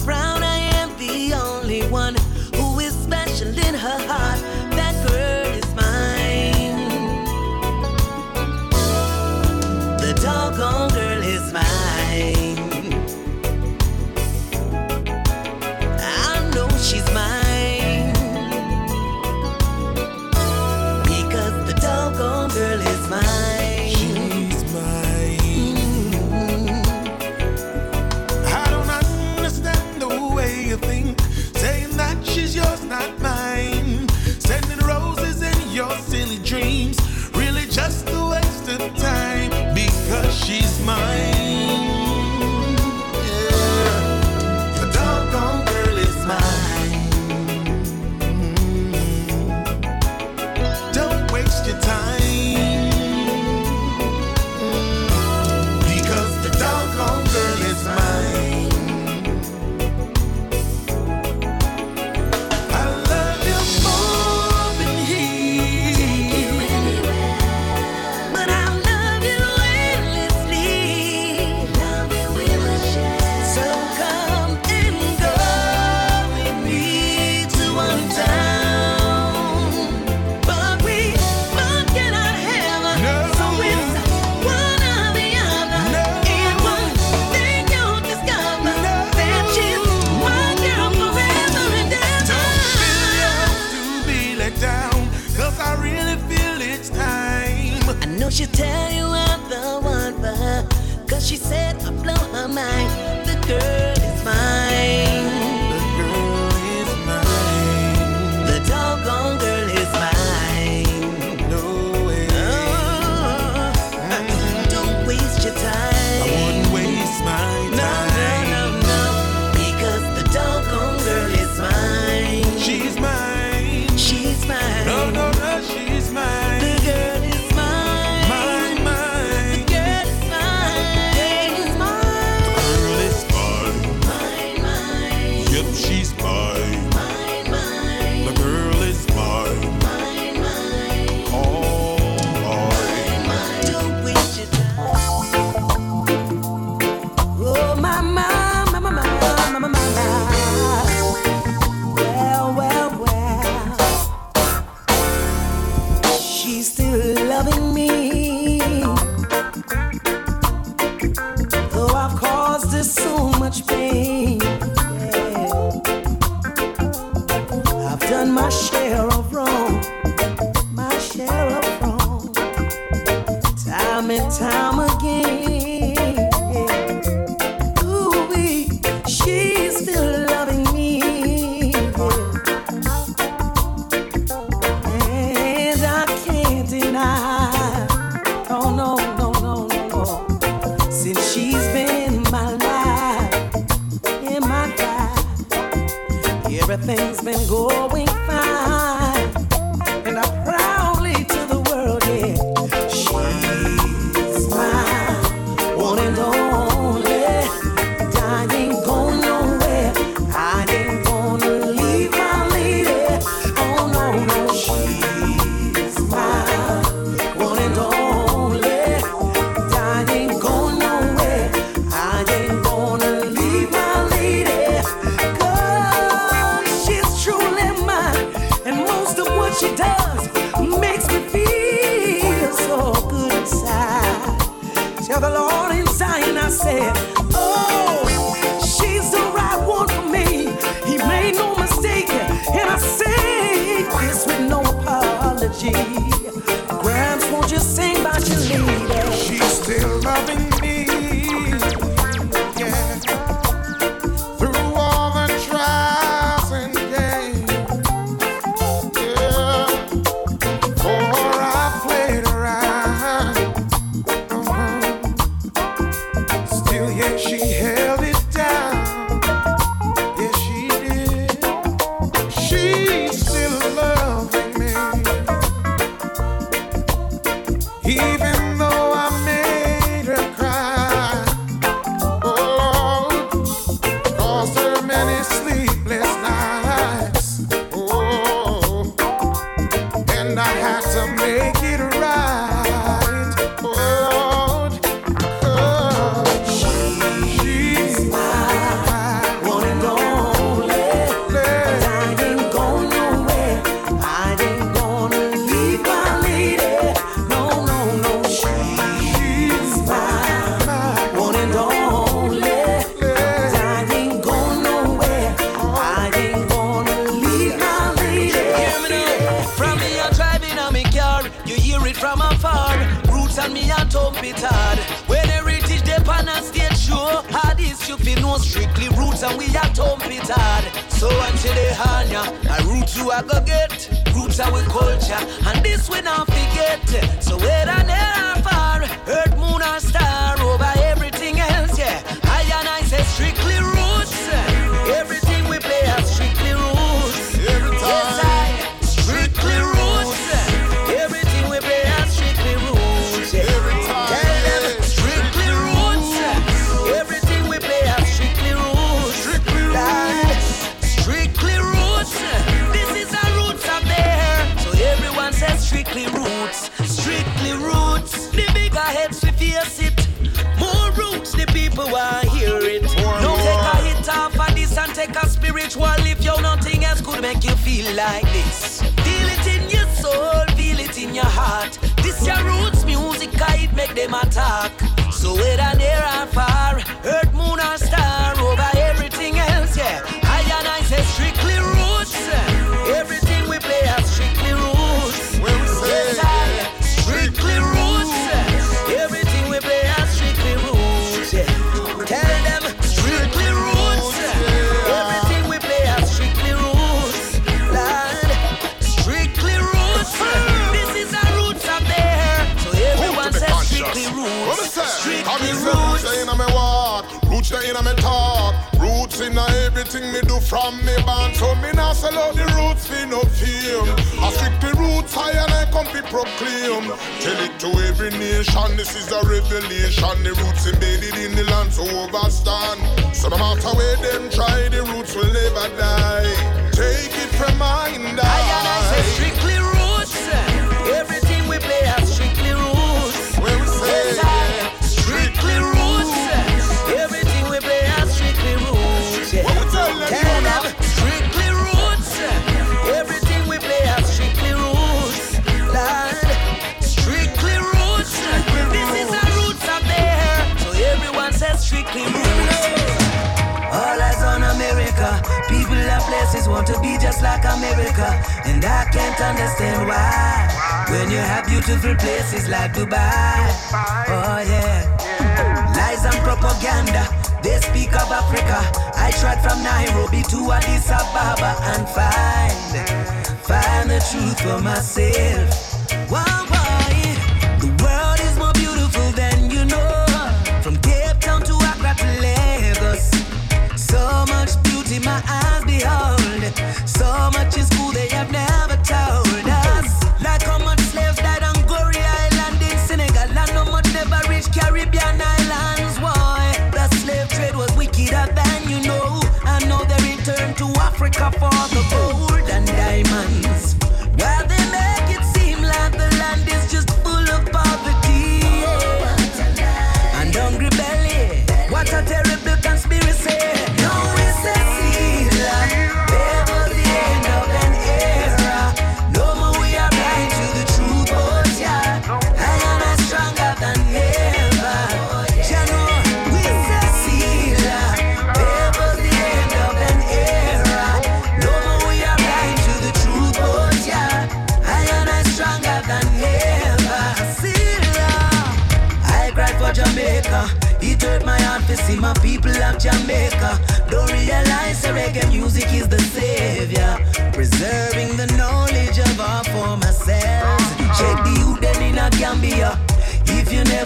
proud I am the only one who is special in her heart. Mine.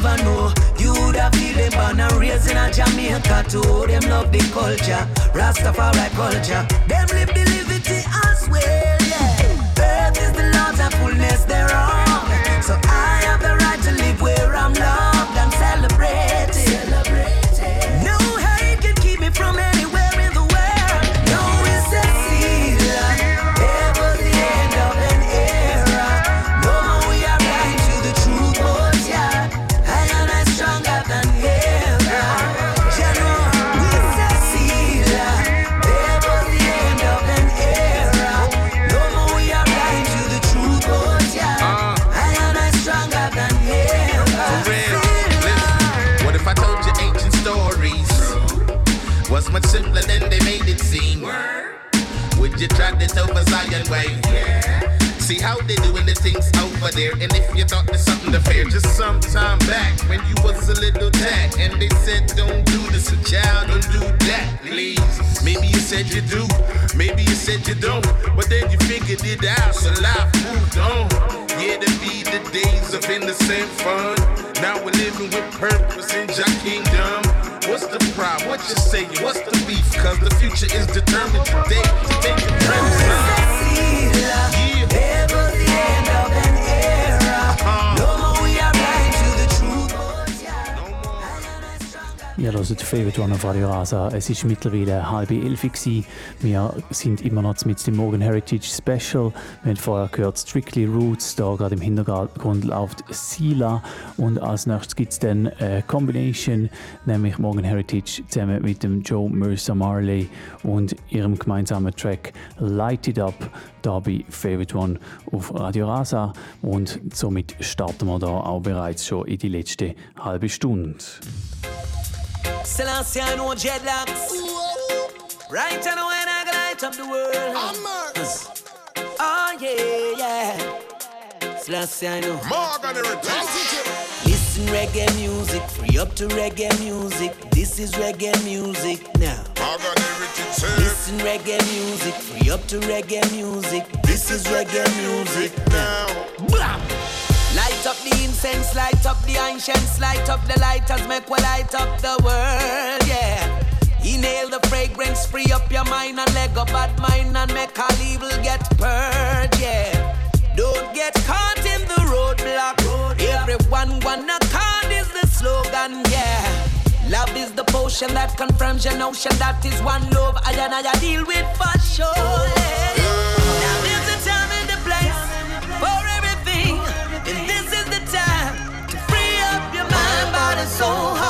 never know. You da feel them born and raised in a Jamaica too. Them love the culture, Rastafari culture. Them live the over there. And if you thought there's something to fear, just some time back when you was a little tad, and they said don't do this, a child, don't do that, please. Maybe you said you do, maybe you said you don't, but then you figured it out, so life moved on. Yeah, to be the days of innocent fun. Now we're living with purpose in your kingdom. What's the problem? What you saying? What's the beef? Cause the future is determined today to take the Ihr hört Favorite One auf Radio Rasa. Es ist mittlerweile halb elf. Wir sind immer noch mit dem Morgan Heritage Special. Wir haben vorher gehört Strictly Roots. Da gerade im Hintergrund läuft Sila. Und als nächstes gibt es dann eine Combination, nämlich Morgan Heritage zusammen mit dem Joe Mercer Marley und ihrem gemeinsamen Track Light It Up. Da bei Favorite One auf Radio Rasa. Und somit starten wir da auch bereits schon in die letzte halbe Stunde. Selassie, I know dreadlocks. Right I know when I light up the world. Oh yeah, yeah. Selassie, I know. Listen reggae music, free up to reggae music. This is reggae music now. Listen reggae music, free up to reggae music. This is reggae music up the ancients, light up the lighters, make we light up the world, yeah. Inhale the fragrance, free up your mind and let go bad mind and make all evil get purged, yeah. Don't get caught in the roadblock. Everyone wanna card is the slogan, yeah. Love is the potion that confirms your notion that is one love. I and I deal with for sure. yeah. Body,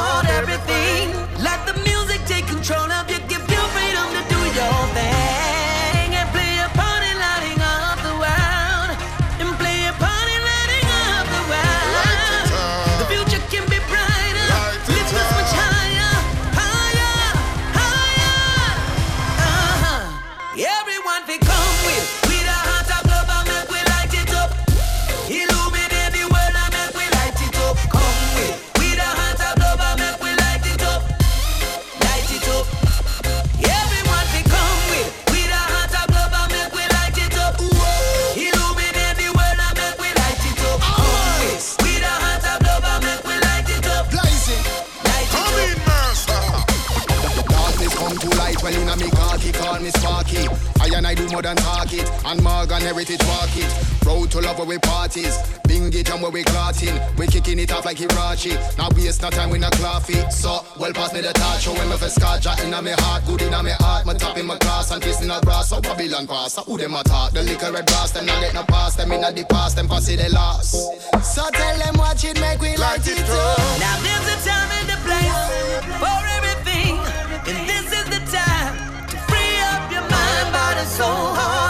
and I do more than talk it, and Morgan Heritage walk it. Road to love where we parties, bing it and where we clotting. We kicking it off like Hirachi. Now waste no time we not coffee. So well pass me the touch, show me for scarja inna me heart, good inna me heart. Me top in my class and kissing a grass. So Babylon pass, so who them attack? The liquor red brass, them not get no pass. Them inna the past, them pass it the last. So tell them watch it, make we light it up. Now there's a time and a place for everything, body, soul,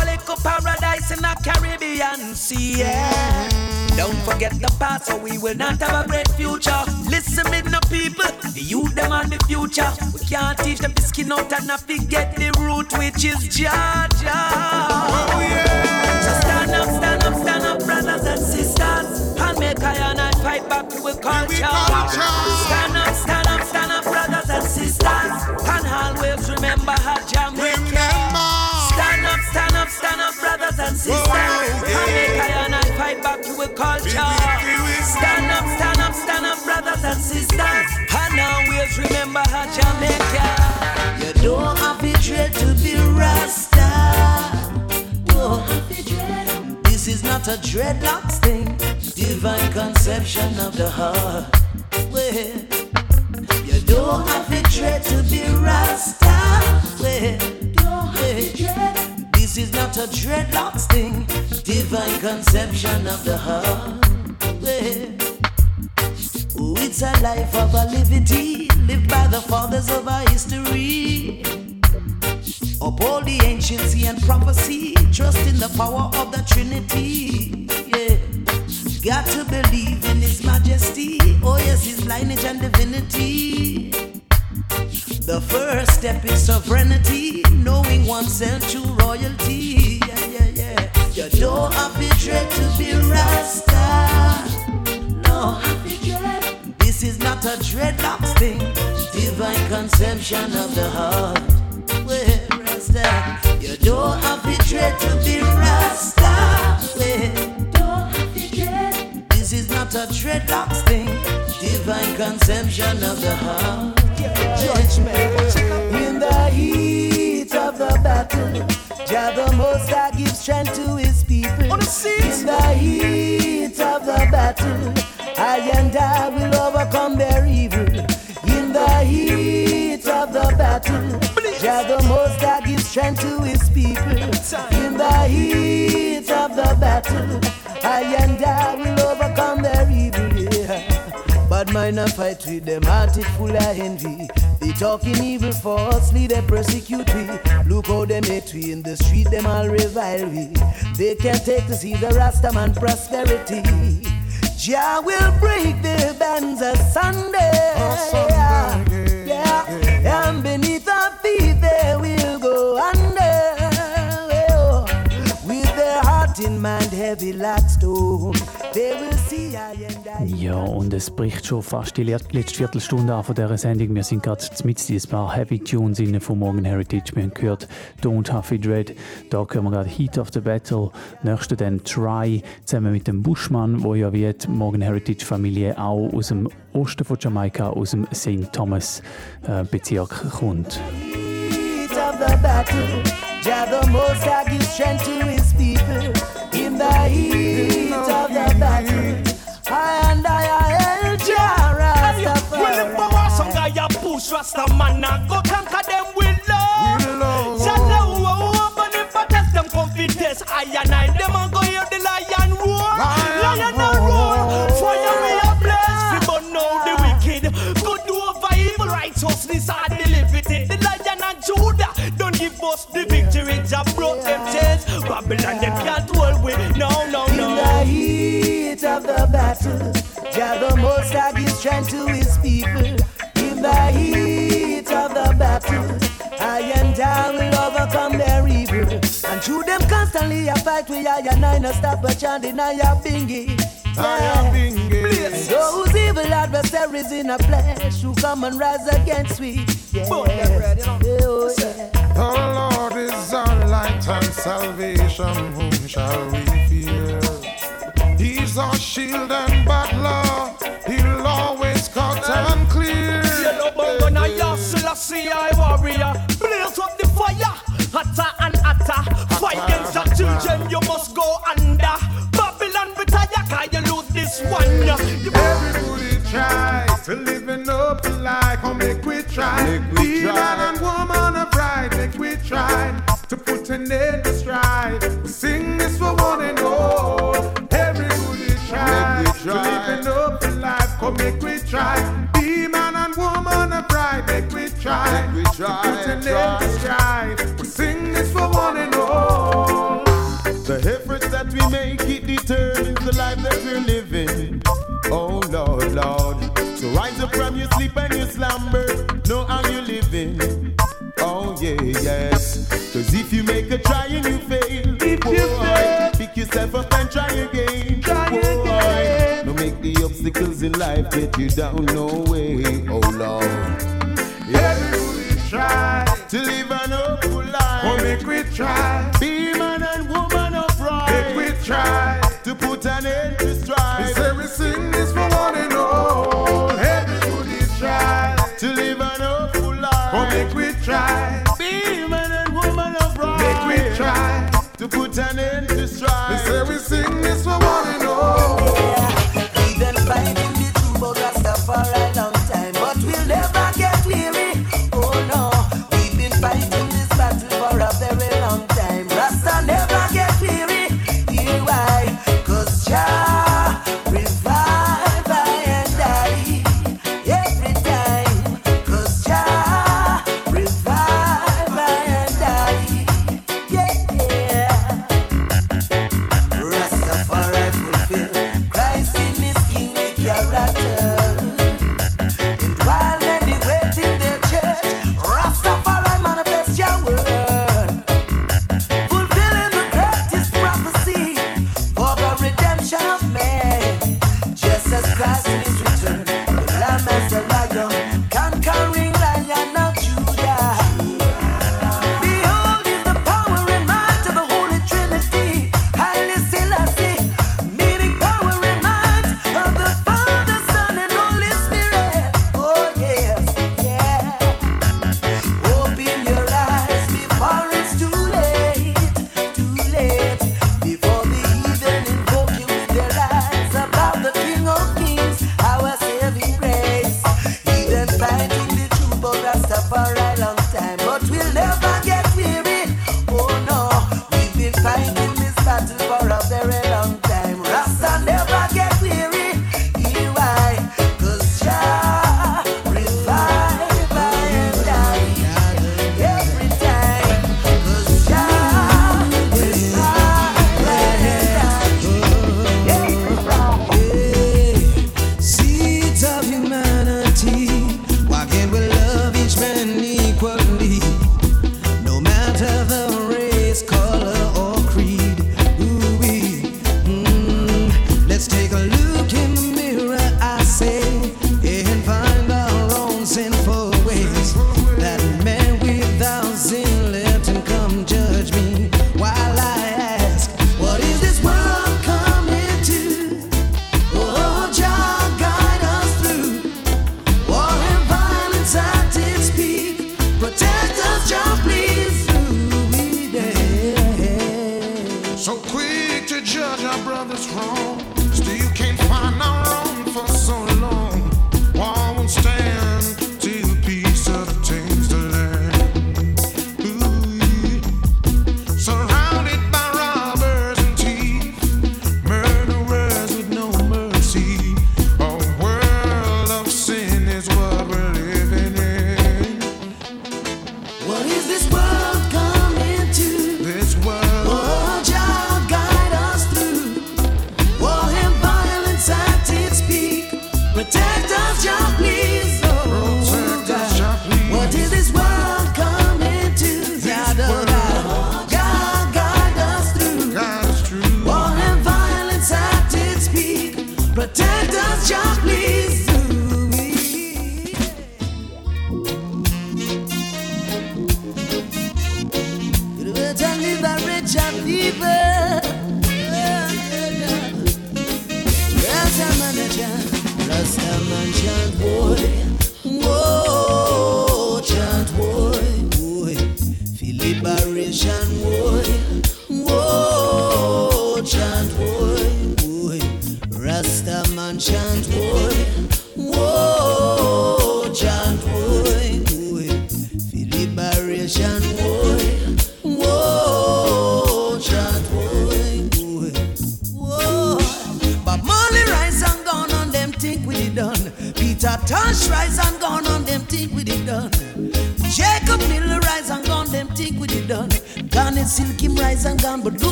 our little paradise in the Caribbean Sea. Yeah. Don't forget the past, or we will not have a great future. Listen, me, no people, the youth them on the future. We can't teach them to skin out and not forget the root, which is Jaja. Oh, yeah. So stand up, stand up, stand up, brothers and sisters, and make I and I fight back to a culture. culture. Stand up, stand up, stand up, brothers and sisters, and always remember how Jam Connect and fight back to a culture. Stand up, stand up, stand up, brothers and sisters. And always remember how Jamaica. You don't have to dread to be Rasta. Whoa. This is not a dreadlocks thing. Divine conception of the heart. Well, you don't have to dread to be Rasta. Well, don't have to dread. This is not a dreadlocks thing, divine conception of the heart. Yeah. It's a life of a liberty, lived by the fathers of our history. Uphold the ancients and prophecy, trust in the power of the Trinity. Yeah. Got to believe in His majesty, oh yes, His lineage and divinity. The first step is sovereignty, knowing oneself true royalty. Yeah, yeah, yeah. You don't have to dread to be Rasta. No, have to dread. this is not a dreadlocks thing. Divine conception of the heart. Where Rasta, you don't have to dread to be Rasta. Where? Don't have to dread. this is not a dreadlocks thing. Divine conception of the heart. In the heat of the battle, Jah the Most High gives strength to His people. In the heat of the battle, I and I will overcome their evil. In the heat of the battle, Jah the Most High gives strength to His people. In the heat of the battle, I and I will Bad mind a fight with them, heart it full of envy. They talking evil falsely, they persecute we. Look how them hate we in the street, them all revile we. They can't take to see the Rastaman prosperity. Jah will break the bands asunder. Yeah, and beneath our feet they will go under. Oh, With their heart in mind heavy like stone, they will I I. Ja, und es bricht schon fast die let- letzte Viertelstunde an von dieser Sendung. Wir sind gerade mit ein paar Heavy Tunes inne von Morgan Heritage. Wir haben gehört Don't Huffy Dread. Da hören wir gerade Heat of the Battle. Nächste dann Try zusammen mit dem Bushman, wo ja wie die Morgan Heritage Familie auch aus dem Osten von Jamaika, aus dem St. Thomas äh, Bezirk kommt. heat of the battle. Jah the Most High gives strength to His people. In the heat Rasta man and go conquer them with love. Jah know who open if I test them come fit test. I and I them a go hear the lion roar. Lion a roar. Fire we a blaze. We burn now the wicked. Good over evil righteousness are the liberty. The lion and Judah don't give us the victory. Jah broke them chains. Babylon them can't hold we. No, no, In the heat of the battle, Jah the Most High gives strength to His people. In the heat of the battle, I and I will overcome their evil. And through them constantly I fight with I and I no stop but chanting I am bingy. Yeah. Those evil adversaries in a flesh who come and rise against we. Yeah. Oh, yeah. The Lord is our light and salvation. Whom shall we fear? He's our shield and butler. Selassie I warrior Blaze up the fire Hotter and hotter Fight against the children You must go under Babylon retire Cause you lose this one You Everybody try to live up to life. Come make we try. Be man and woman of pride. Make we try to put an end to strife. We sing this for one and all. Everybody try to living up to life. Come make we try. Try. an end to strife. We sing this for one and all. The efforts that we make, it determines the life that we're living. Oh Lord, Lord. So rise up from your sleep and your slumber. Know how you're living. Oh yeah, yes. Cause if you make a try and you fail, boy, pick yourself up and try again. boy, don't make the obstacles in life get you down no way. Oh Lord. Everybody try to live an hopeful life. Oh, make we try.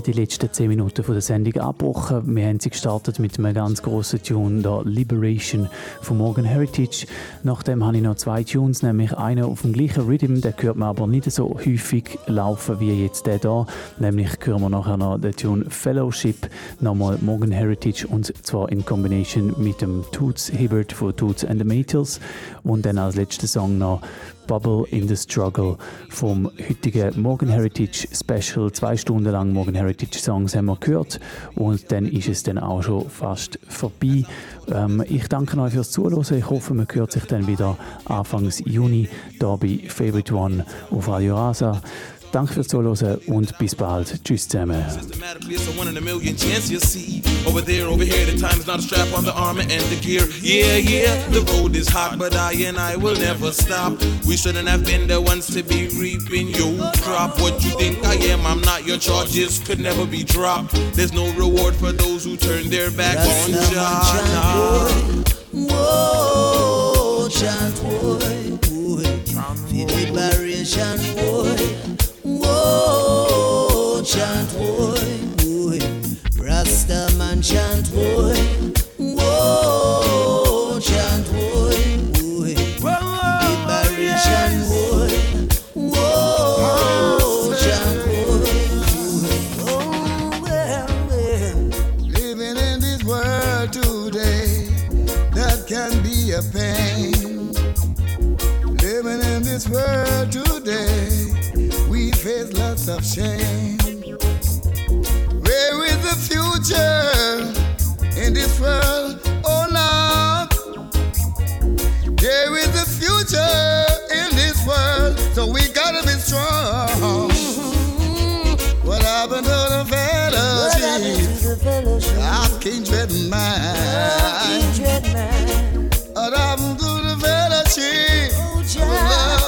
Mittlerweile die letzten 10 Minuten von der Sendung abgebrochen. Wir haben sie gestartet mit einem ganz grossen Tune, der Liberation von Morgan Heritage. Nachdem habe ich noch zwei Tunes, nämlich einen auf dem gleichen Rhythm, der hört man aber nicht so häufig laufen wie jetzt der da. Nämlich hören wir nachher noch den Tune Fellowship, nochmal Morgan Heritage und zwar in Kombination mit dem Toots Hibbert von Toots and the Maytals und dann als letzter Song noch Bubble in the Struggle vom heutigen Morgan Heritage Special. Zwei Stunden lang Morgan Heritage Songs haben wir gehört und dann ist es dann auch schon fast vorbei. Ähm, ich danke euch fürs Zuhören. Ich hoffe, man hört sich dann wieder Anfangs Juni hier bei Favorite One auf Radio Rasa. Danke fürs Zuhören und bis bald. Tschüss zusammen. Systematically, it's a one in a million chance you'll see. Over there, over here, the time's not a strap on the armor and the gear. Yeah, yeah, the road is hot, but I and I will never stop. We shouldn't have been the ones to be reaping your crop. What you think I am? I'm not. Your charges could never be dropped. There's no reward for those who turn their back on Jah. Whoa, chant boy, boy, for liberation boy. Chant boy, boy, Rasta man chant boy. Whoa, chant boy, chant boy. Living in this world today, that can be a pain. Living in this world today, we face lots of shame. World? Oh Lord, there is a future in this world, so we gotta be strong. What happened to the fellowship? Of kindred mind. What happened to the fellowship? Of oh, oh,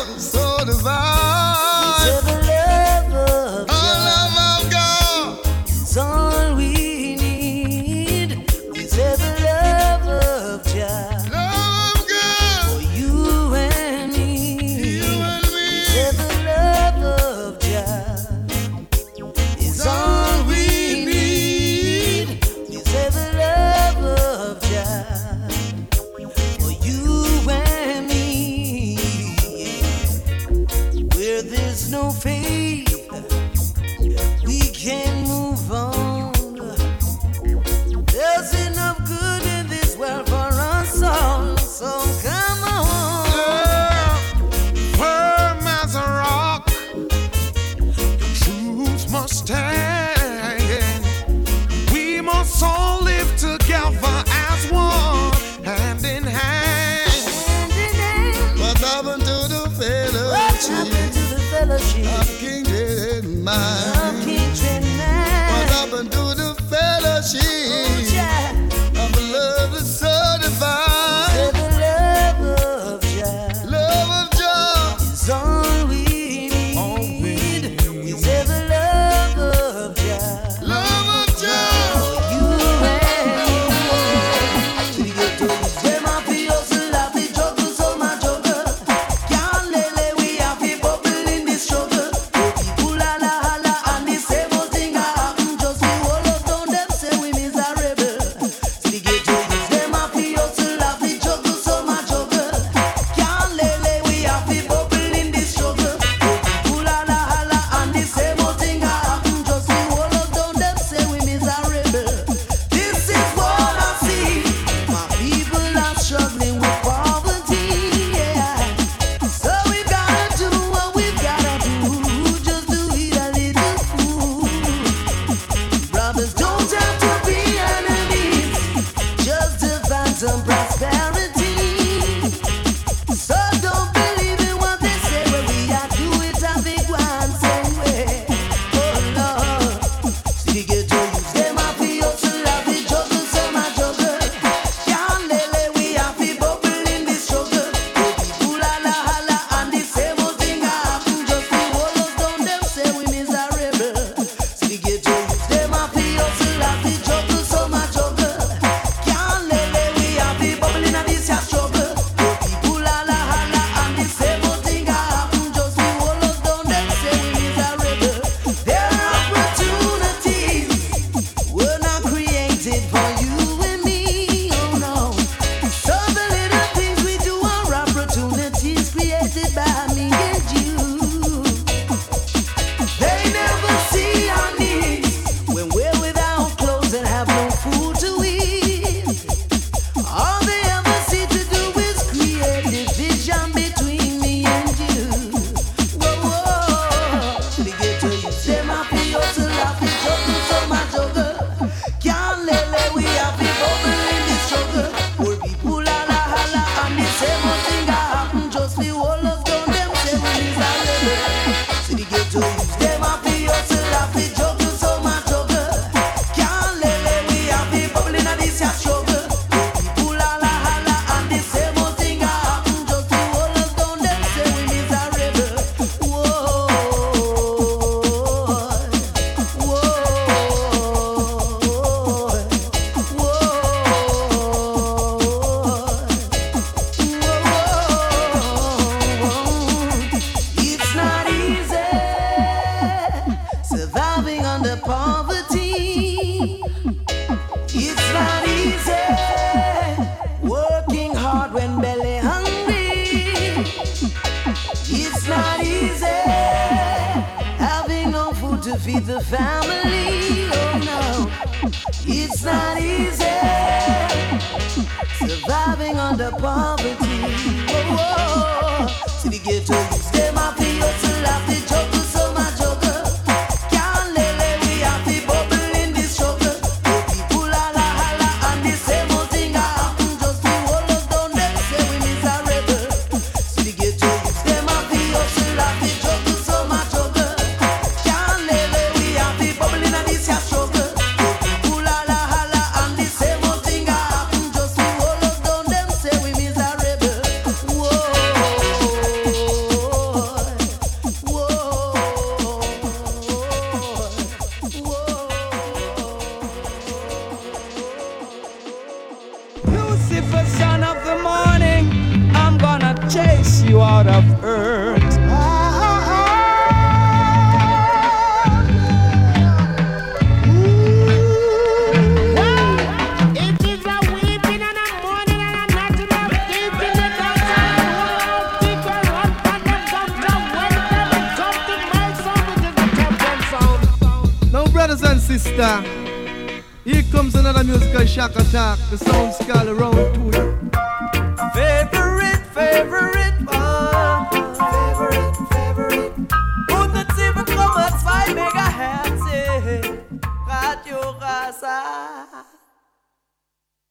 love so divine.